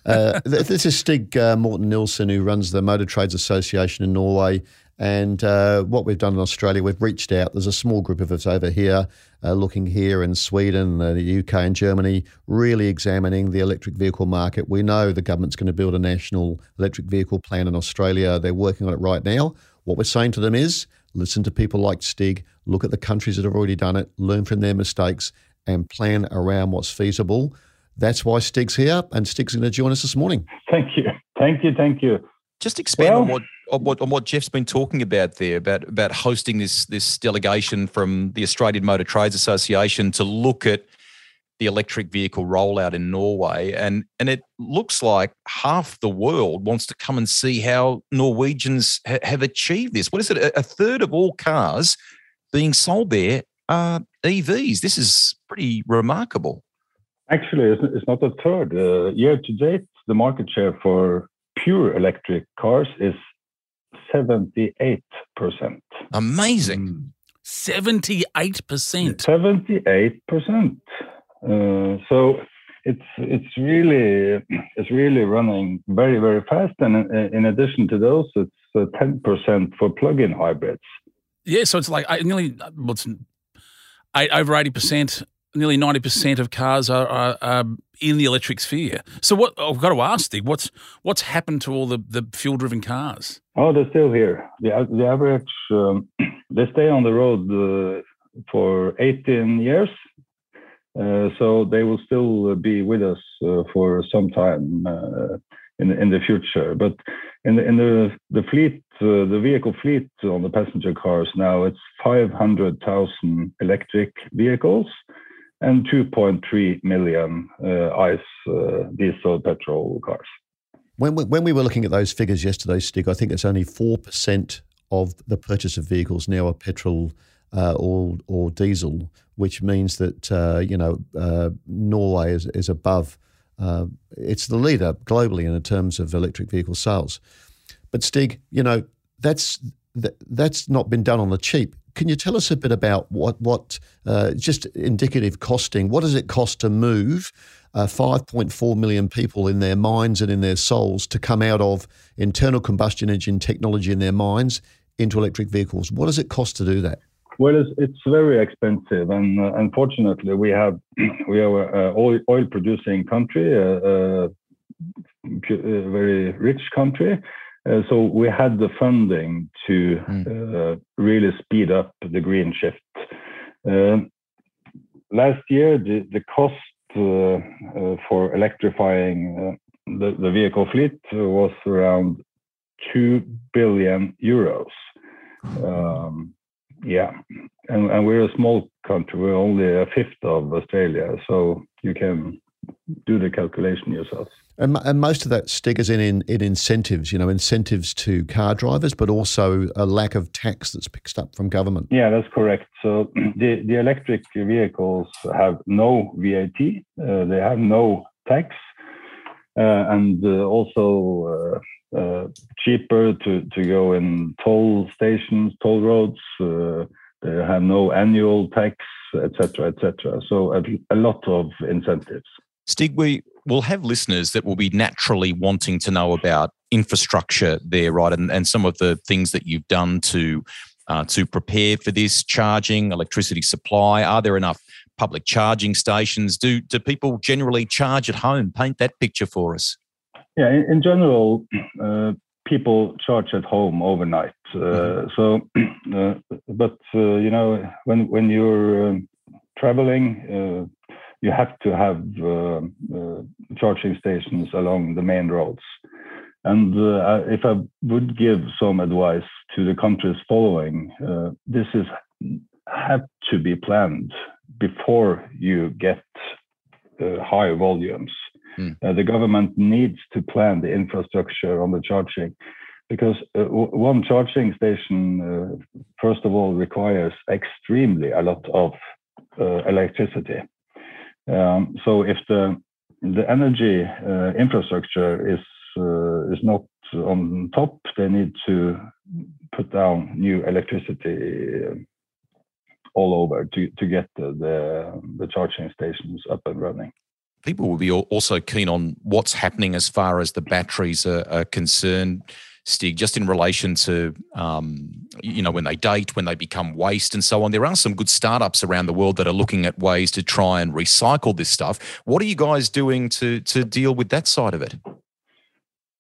uh, this is Stig uh, Morten Nilsen, who runs the Motor Trades Association in Norway. And uh, what we've done in Australia, we've reached out. There's a small group of us over here, uh, looking here in Sweden, uh, the UK, and Germany, really examining the electric vehicle market. We know the government's going to build a national electric vehicle plan in Australia. They're working on it right now. What we're saying to them is listen to people like Stig, look at the countries that have already done it, learn from their mistakes, and plan around what's feasible. That's why Stig's here, and Stig's going to join us this morning. Thank you. Thank you. Thank you. Just expand on what on what on what Geoff's been talking about there about about hosting this this delegation from the Australian Motor Trades Association to look at the electric vehicle rollout in Norway and and it looks like half the world wants to come and see how Norwegians ha- have achieved this. What is it? A, a third of all cars being sold there are EVs. This is pretty remarkable. Actually, it's, not a third. Uh, year to date, the market share for pure electric cars is 78%. Amazing. 78%. 78%. Uh, so it's it's really it's really running very very fast, and in, in addition to those, it's uh, ten percent for plug-in hybrids. Yeah, so it's like uh, nearly what's eight, over eighty percent, nearly ninety percent of cars are, are, are, in the electric sphere. So what I've got to ask, Steve, what's what's happened to all the, the fuel driven cars? Oh, they're still here. The the average um, [clears throat] they stay on the road uh, for eighteen years, uh, so they will still be with us uh, for some time uh, in in the future. But in the in the the fleet, the vehicle fleet on the passenger cars now, it's 500,000 electric vehicles and 2.3 million ICE diesel petrol cars. When we, when we were looking at those figures yesterday, Stig, I think it's only 4% of the purchase of vehicles now are petrol uh, or or diesel, which means that uh, you know uh, Norway is is above. Uh, it's the leader globally in terms of electric vehicle sales. But Stig, you know that's that, that's not been done on the cheap. Can you tell us a bit about what what uh, just indicative costing? What does it cost to move? Uh, 5.4 million people in their minds and in their souls to come out of internal combustion engine technology in their minds into electric vehicles. What does it cost to do that? Well, it's, it's very expensive, and uh, unfortunately, we have [clears throat] we are an oil, oil producing country, a, a, a very rich country. Uh, so we had the funding to mm. uh, really speed up the green shift. Um, last year, the, the cost uh, uh, for electrifying uh, the, the vehicle fleet was around two billion euros. Um, yeah, and, and we're a small country. We're only a fifth of Australia, so you can do the calculation yourself. And, and most of that stickers in, in, in incentives, you know, incentives to car drivers, but also a lack of tax that's picked up from government. Yeah, that's correct. So [clears throat] the, the electric vehicles have no VAT, uh, they have no tax, uh, and uh, also uh, uh, cheaper to, to go in toll stations, toll roads. Uh, they have no annual tax, etc., etc. So a, a, lot of incentives. Stig, we will have listeners that will be naturally wanting to know about infrastructure there, right, and, and some of the things that you've done to uh, to prepare for this charging, electricity supply. Are there enough public charging stations? Do do people generally charge at home? Paint that picture for us. Yeah, in, in general, uh, people charge at home overnight. Uh, mm-hmm. So, uh, but uh, you know, when when you're um, traveling, uh, you have to have uh, charging stations along the main roads. And if I would give some advice to the countries following, this is have to be planned before you get high volumes. Mm. Uh, the government needs to plan the infrastructure on the charging because uh, one charging station, uh, first of all, requires extremely a lot of uh, electricity. Um, so if the the energy uh, infrastructure is uh, is not on top, they need to put down new electricity all over to, to get the, the, the charging stations up and running people will be also keen on what's happening as far as the batteries are, are concerned. Stig, just in relation to um, you know when they date, when they become waste, and so on. There are some good startups around the world that are looking at ways to try and recycle this stuff. What are you guys doing to to deal with that side of it?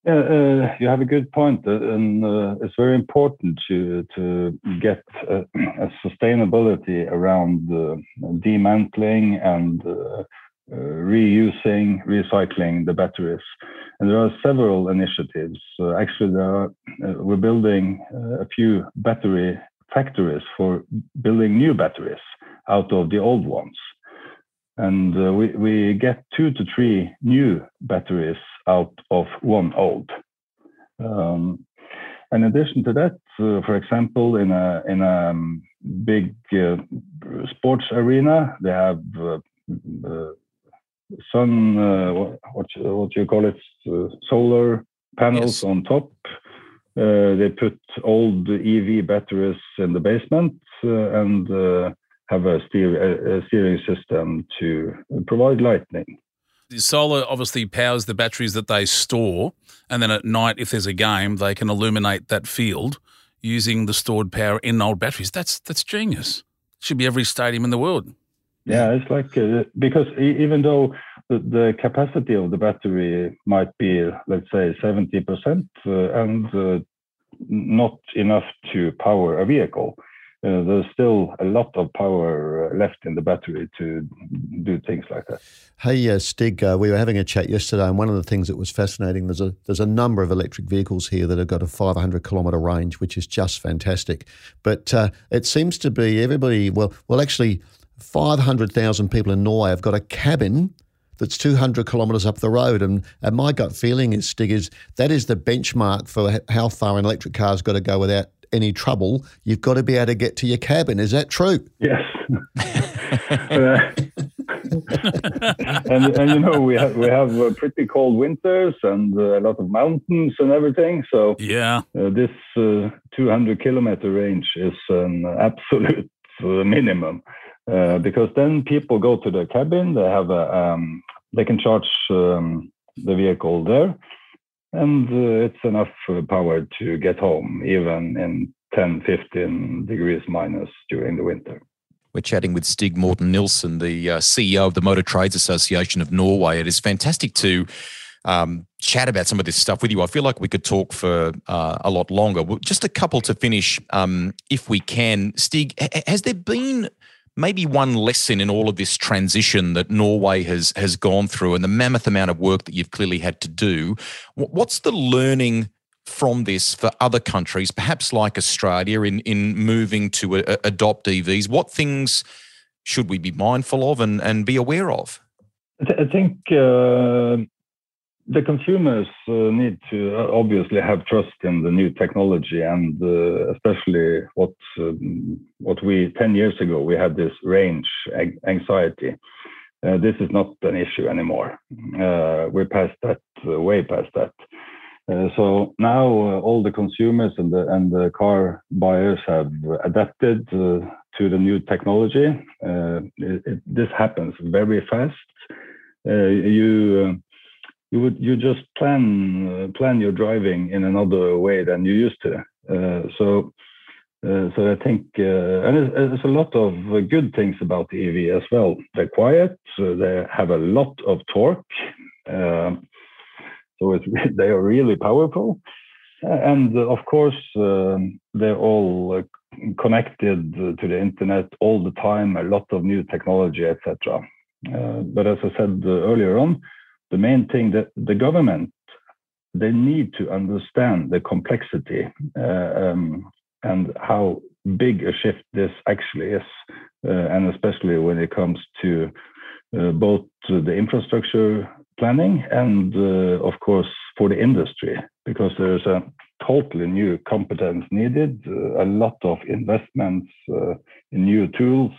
Yeah, uh, you have a good point, uh, and uh, it's very important to to get a, [clears throat] a sustainability around the demantling and uh, uh, reusing, recycling the batteries. And there are several initiatives. Uh, actually, are, uh, we're building a few battery factories for building new batteries out of the old ones. And uh, we, we get two to three new batteries out of one old. Um, in addition to that, uh, for example, in a in a um, big uh, sports arena, they have sun, uh, what, what you call it, uh, solar panels Yes. on top. Uh, they put old EV batteries in the basement uh, and uh, have a, steer, a, a steering system to provide lightning. The Solar obviously powers the batteries that they store, and then at night, if there's a game, they can illuminate that field using the stored power in old batteries. That's that's genius. Should be every stadium in the world. Yeah, it's like uh, because even though the, the capacity of the battery might be, let's say, 70% uh, and uh, not enough to power a vehicle, uh, there's still a lot of power uh, left in the battery to do things like that. Hey, uh, Stig, uh, we were having a chat yesterday, and one of the things that was fascinating there's a there's a number of electric vehicles here that have got a 500 kilometre range, which is just fantastic. But uh, it seems to be everybody. Well, well, actually, 500,000 people in Norway have got a cabin that's 200 kilometres up the road, and and my gut feeling is, Stig, is that is the benchmark for how far an electric car's got to go without any trouble. You've got to be able to get to your cabin. Is that true? Yes. Uh, [laughs] and, and you know we have we have uh, pretty cold winters and uh, a lot of mountains and everything. So Yeah. Uh, this uh, 200 kilometer range is an absolute uh, [laughs] minimum uh, because then people go to the cabin. They have a um, they can charge um, the vehicle there, and uh, it's enough uh, power to get home even in 10, 15 degrees minus during the winter. We're chatting with Stig Morten Nilsen, the uh, CEO of the Motor Trades Association of Norway. It is fantastic to um, chat about some of this stuff with you. I feel like we could talk for uh, a lot longer. Just a couple to finish, um, if we can. Stig, ha- has there been maybe one lesson in all of this transition that Norway has has gone through, and the mammoth amount of work that you've clearly had to do? What's the learning? From this for other countries, perhaps like Australia, in in moving to a, adopt EVs, what things should we be mindful of and, and be aware of? I, think uh, the consumers uh, need to uh, obviously have trust in the new technology, and uh, especially what um, what we ten years ago we had this range anxiety. Uh, this is not an issue anymore. Uh, we're past that, uh, way past that. So now all the consumers and the and the car buyers have adapted to the new technology. It, it, this happens very fast. You you would you just plan uh, plan your driving in another way than you used to. Uh, so. Uh, so I think, uh, and there's, a lot of uh, good things about the EV as well. They're quiet, so they have a lot of torque, um, so [laughs] they are really powerful. Uh, and uh, of course, um, they're all uh, connected uh, to the internet all the time. A lot of new technology, etc. Uh, but as I said uh, earlier on, the main thing that the government they need to understand the complexity uh, um, and how big a shift this actually is, uh, and especially when it comes to uh, both the infrastructure planning and, uh, of course, for the industry, because there's a totally new competence needed, uh, a lot of investments uh, in new tools,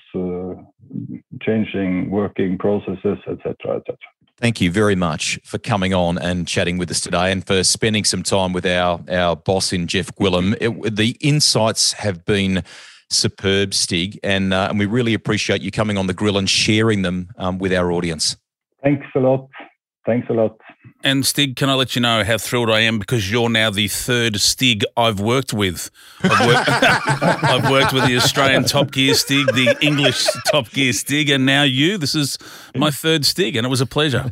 changing working processes, etc., etc. Thank you very much for coming on and chatting with us today and for spending some time with our, our boss in Geoff Gwilym. It, the insights have been superb, Stig, and, uh, and we really appreciate you coming on the grill and sharing them um, with our audience. Thanks a lot. Thanks a lot. And Stig, can I let you know how thrilled I am because you're now the third Stig I've worked with. I've worked, [laughs] I've worked with the Australian Top Gear Stig, the English Top Gear Stig, and now you. This is my third Stig, and it was a pleasure.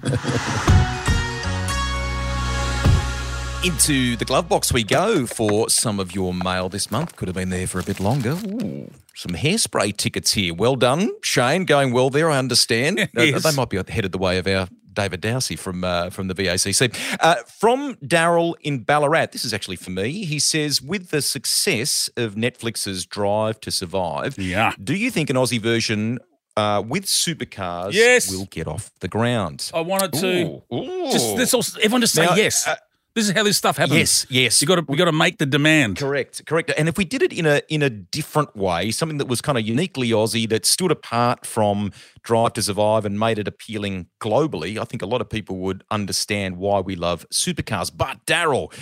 Into the glove box we go for some of your mail this month. Could have been there for a bit longer. Ooh, some hairspray tickets here. Well done, Shane. Going well there, I understand. [laughs] Uh, Yes. They might be headed the way of our David Dowsey from uh, from the VACC. Uh, from Daryl in Ballarat, this is actually for me. He says, with the success of Netflix's Drive to Survive, Yeah. do you think an Aussie version uh, with supercars Yes. will get off the ground? I wanted to Ooh, ooh. just all, everyone just say Now, yes. This is how this stuff happens. Yes, yes. You got to you got to make the demand. Correct, correct. And if we did it in a in a different way, something that was kind of uniquely Aussie, that stood apart from Drive to Survive and made it appealing globally, I think a lot of people would understand why we love supercars. But Daryl,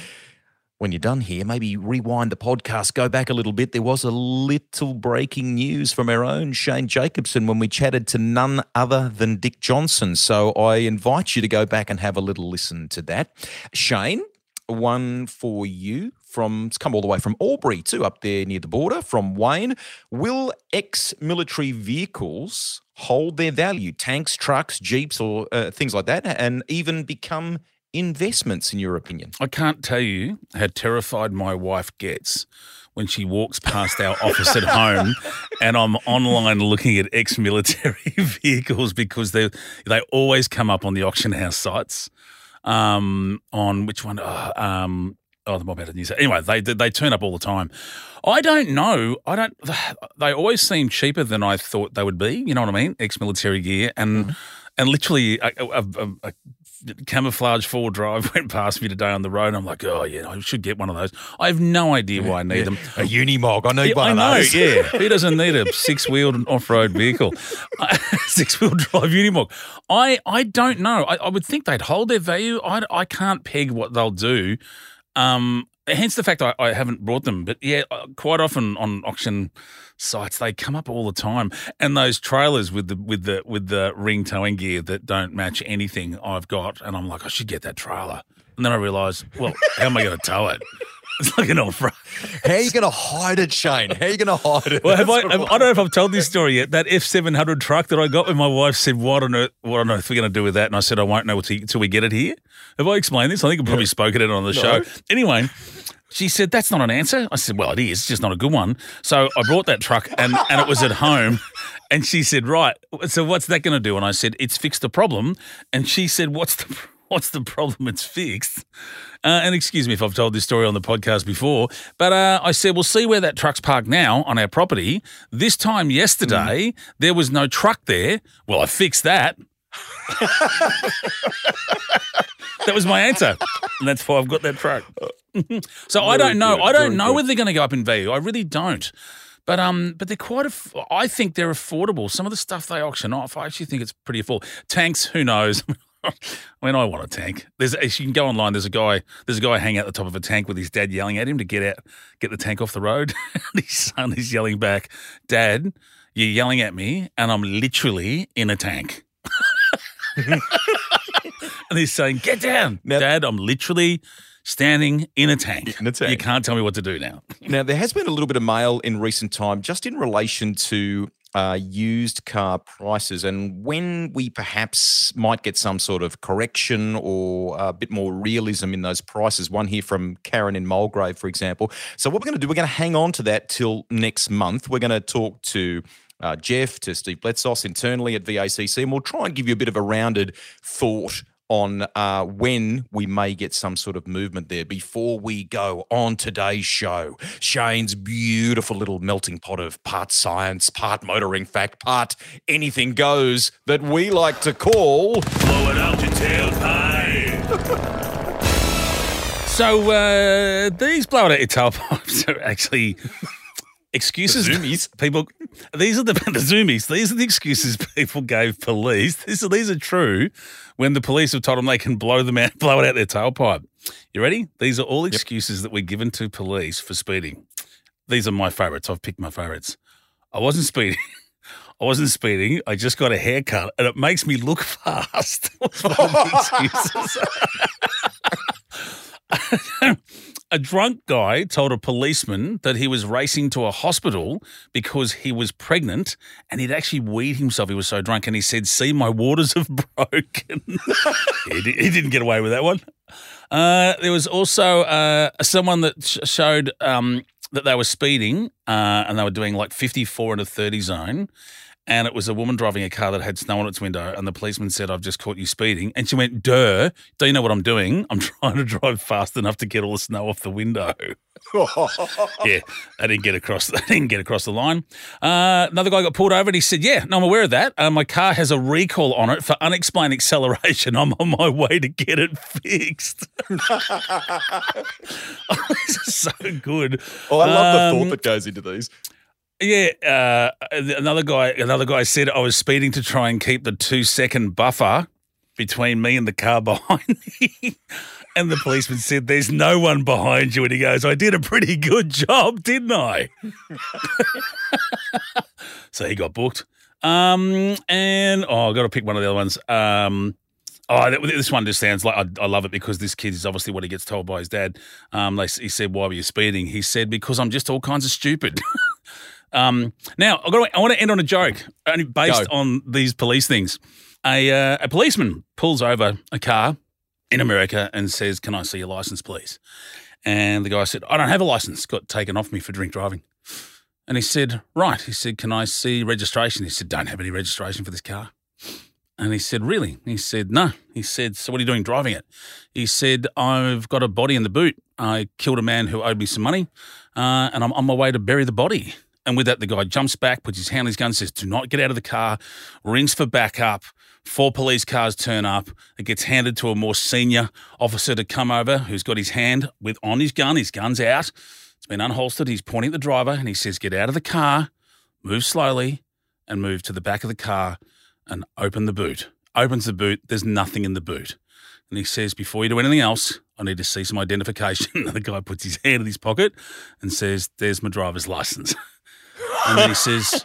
when you're done here, maybe rewind the podcast, go back a little bit. There was a little breaking news from our own Shane Jacobson when we chatted to none other than Dick Johnson. So I invite you to go back and have a little listen to that. Shane, one for you from it's come all the way from Albury too, up there near the border from Wayne. Will ex-military vehicles hold their value, tanks, trucks, jeeps, or uh, things like that, and even become investments, in your opinion? I can't tell you how terrified my wife gets when she walks past our [laughs] office at home and I'm online looking at ex-military [laughs] vehicles because they they always come up on the auction house sites. Um, on which one? Oh, um, oh, the Mob out of New South. Anyway, they they turn up all the time. I don't know. I don't. [sighs] They always seem cheaper than I thought they would be. You know what I mean? Ex-military gear and and literally a, a, a, a camouflage four drive [laughs] went past me today on the road. I'm like, oh yeah, I should get one of those. I have no idea why I need them. A Unimog. I need Yeah, one I of know, those. yeah. [laughs] Who doesn't need a six-wheeled off-road vehicle? [laughs] Six-wheel drive Unimog. I, I don't know. I, I would think they'd hold their value. I, I can't peg what they'll do. Um, hence the fact I, I haven't brought them. But yeah, uh, quite often on auction sites they come up all the time, and those trailers with the with the with the ring towing gear that don't match anything I've got, and I'm like, I should get that trailer. And then I realise, well, how am I going to tow it? It's like an off-road. How are you going to hide it, Shane? How are you going to hide it? Well, have I, have, I don't know if I've told this story yet. That F seven hundred truck that I got when my wife said, "What on earth? What on earth are we going to do with that?" And I said, "I won't know until we get it here." Have I explained this? I think I've probably spoken it on the show. Anyway. She said, That's not an answer. I said, Well, it is, it's just not a good one. So I brought that truck and, and it was at home. And she said, Right, so what's that going to do? And I said, It's fixed the problem. And she said, What's the [laughs] What's the problem? It's fixed. Uh, and excuse me if I've told this story on the podcast before, but uh, I said, we'll see where that truck's parked now on our property. This time yesterday, there was no truck there. Well, I fixed that. that was my answer. And that's why I've got that truck. [laughs] so I don't know. good, I don't very know good. whether they're going to go up in value. I really don't. But um, but they're quite. Aff- I think they're affordable. Some of the stuff they auction off, I actually think it's pretty affordable. Tanks, who knows? [laughs] I mean, I want a tank. There's you can go online. There's a guy. There's a guy hanging out the top of a tank with his dad yelling at him to get out, get the tank off the road. and [laughs] his son is yelling back, "Dad, you're yelling at me, and I'm literally in a tank." and he's saying, "Get down, Now- Dad. I'm literally standing in a tank. In a tank. You can't tell me what to do now." Now, there has been a little bit of mail in recent time just in relation to uh, used car prices and when we perhaps might get some sort of correction or a bit more realism in those prices. One here from Karen in Mulgrave, for example. So, what we're going to do, we're going to hang on to that till next month. We're going to talk to uh, Geoff, to Steve Bletsos internally at VACC, and we'll try and give you a bit of a rounded thought on uh, when we may get some sort of movement there before we go on today's show. Shane's beautiful little melting pot of part science, part motoring fact, part anything goes that we like to call. Blow it out your tailpipe. [laughs] so uh, these blow it out your tailpipes are actually excuses. The zoomies. People, these are the, [laughs] the zoomies. These are the excuses people gave police. These are these are true. When the police have told them they can blow them out, [laughs] blow it out their tailpipe. You ready? These are all excuses that were given to police for speeding. These are my favourites. I've picked my favourites. I wasn't speeding. [laughs] I wasn't speeding. I just got a haircut, and it makes me look fast. Excuses. A drunk guy told a policeman that he was racing to a hospital because he was pregnant, and he'd actually weed himself. He was so drunk, and he said, "See, my waters have [laughs] broken." he, he didn't get away with that one. Uh, there was also uh, someone that sh- showed um, that they were speeding uh, and they were doing like 54 in a 30 zone. And it was a woman driving a car that had snow on its window. And the policeman said, "I've just caught you speeding." And she went, "Duh! Do you know what I'm doing? I'm [laughs] trying to drive fast enough to get all the snow off the window." [laughs] yeah, I didn't get across. [laughs] I didn't get across the line. Uh, another guy got pulled over, and he said, "Yeah, no, I'm aware of that. Uh, my car has a recall on it for unexplained acceleration. I'm on my way to get it fixed." this is so good. Oh, I love the Um, thought that goes into these. Yeah, uh, another guy. Another guy said I was speeding to try and keep the two second buffer between me and the car [laughs] behind me. And the policeman said, "There's no one behind you." And he goes, "I did a pretty good job, didn't I?" [laughs] so he got booked. Um, and oh, I got to pick one of the other ones. Um, oh, this one just sounds like I, I love it because this kid is obviously what he gets told by his dad. Um, they, he said, "Why were you speeding?" He said, "Because I'm just all kinds of stupid." [laughs] Um, now, I've got to, I want to end on a joke, only based Go. on these police things. A, uh, a policeman pulls over a car in America and says, Can I see your license, please? And the guy said, I don't have a license, got taken off me for drink driving. And he said, Right. He said, Can I see registration? He said, Don't have any registration for this car. And he said, Really? He said, No. He said, So what are you doing driving it? He said, I've got a body in the boot. I killed a man who owed me some money, uh, and I'm on my way to bury the body. And with that, the guy jumps back, puts his hand on his gun, says, Do not get out of the car, rings for backup. Four police cars turn up. It gets handed to a more senior officer to come over who's got his hand with on his gun. His gun's out. It's been unholstered. He's pointing at the driver and he says, Get out of the car, move slowly, and move to the back of the car and open the boot. Opens the boot. There's nothing in the boot. And he says, Before you do anything else, I need to see some identification. [laughs] The guy puts his hand in his pocket and says, There's my driver's license. [laughs] and then he says,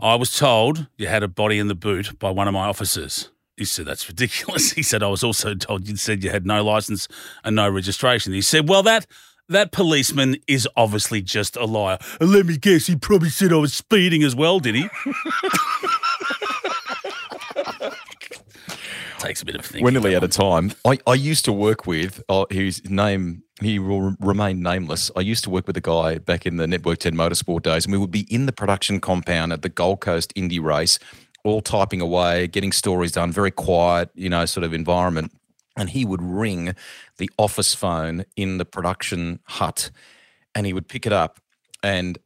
I was told you had a body in the boot by one of my officers. He said, That's ridiculous. [laughs] He said, I was also told you said you had no license and no registration. He said, Well, that. That policeman is obviously just a liar. And let me guess, he probably said I was speeding as well, did he? [laughs] Takes a bit of thinking. We're nearly out of time. I, I used to work with, oh, whose name, he will remain nameless. I used to work with a guy back in the Network 10 Motorsport days, and we would be in the production compound at the Gold Coast Indy race, all typing away, getting stories done, very quiet, you know, sort of environment. And he would ring the office phone in the production hut and he would pick it up and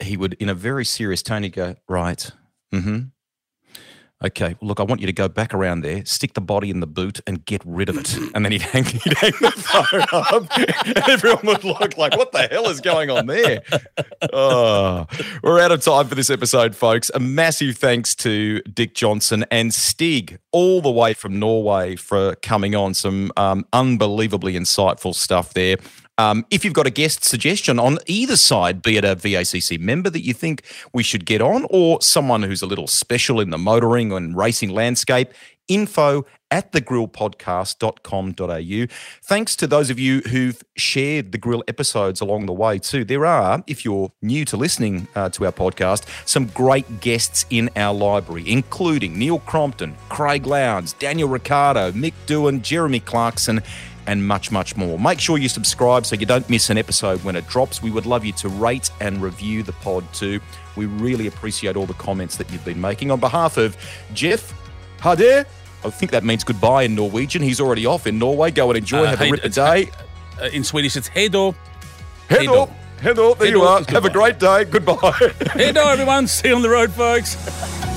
he would, in a very serious tone, he'd go, Right, mm hmm. Okay, look, I want you to go back around there, stick the body in the boot, and get rid of it. And then he'd [laughs] hang, he'd hang the phone up, and everyone would look like, "What the hell is going on there?" Oh, we're out of time for this episode, folks. A massive thanks to Dick Johnson and Stig, all the way from Norway, for coming on. Some um, unbelievably insightful stuff there. Um, if you've got a guest suggestion on either side, be it a VACC member that you think we should get on, or someone who's a little special in the motoring and racing landscape, info at thegrillpodcast.com.au. Thanks to those of you who've shared the grill episodes along the way, too. There are, if you're new to listening uh, to our podcast, some great guests in our library, including Neil Crompton, Craig Lowndes, Daniel Ricciardo, Mick Doohan, Jeremy Clarkson and much, much more. Make sure you subscribe so you don't miss an episode when it drops. We would love you to rate and review the pod too. We really appreciate all the comments that you've been making. On behalf of Geoff Hader, I think that means goodbye in Norwegian. He's already off in Norway. Go and enjoy. Uh, Have a ripper day. Uh, in Swedish, it's hedo. Hello. Hello. There you are. Have a great day. Goodbye. [laughs] Hedo, everyone. See you on the road, folks. [laughs]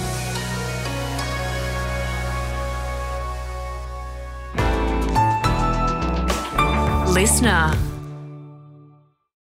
listener.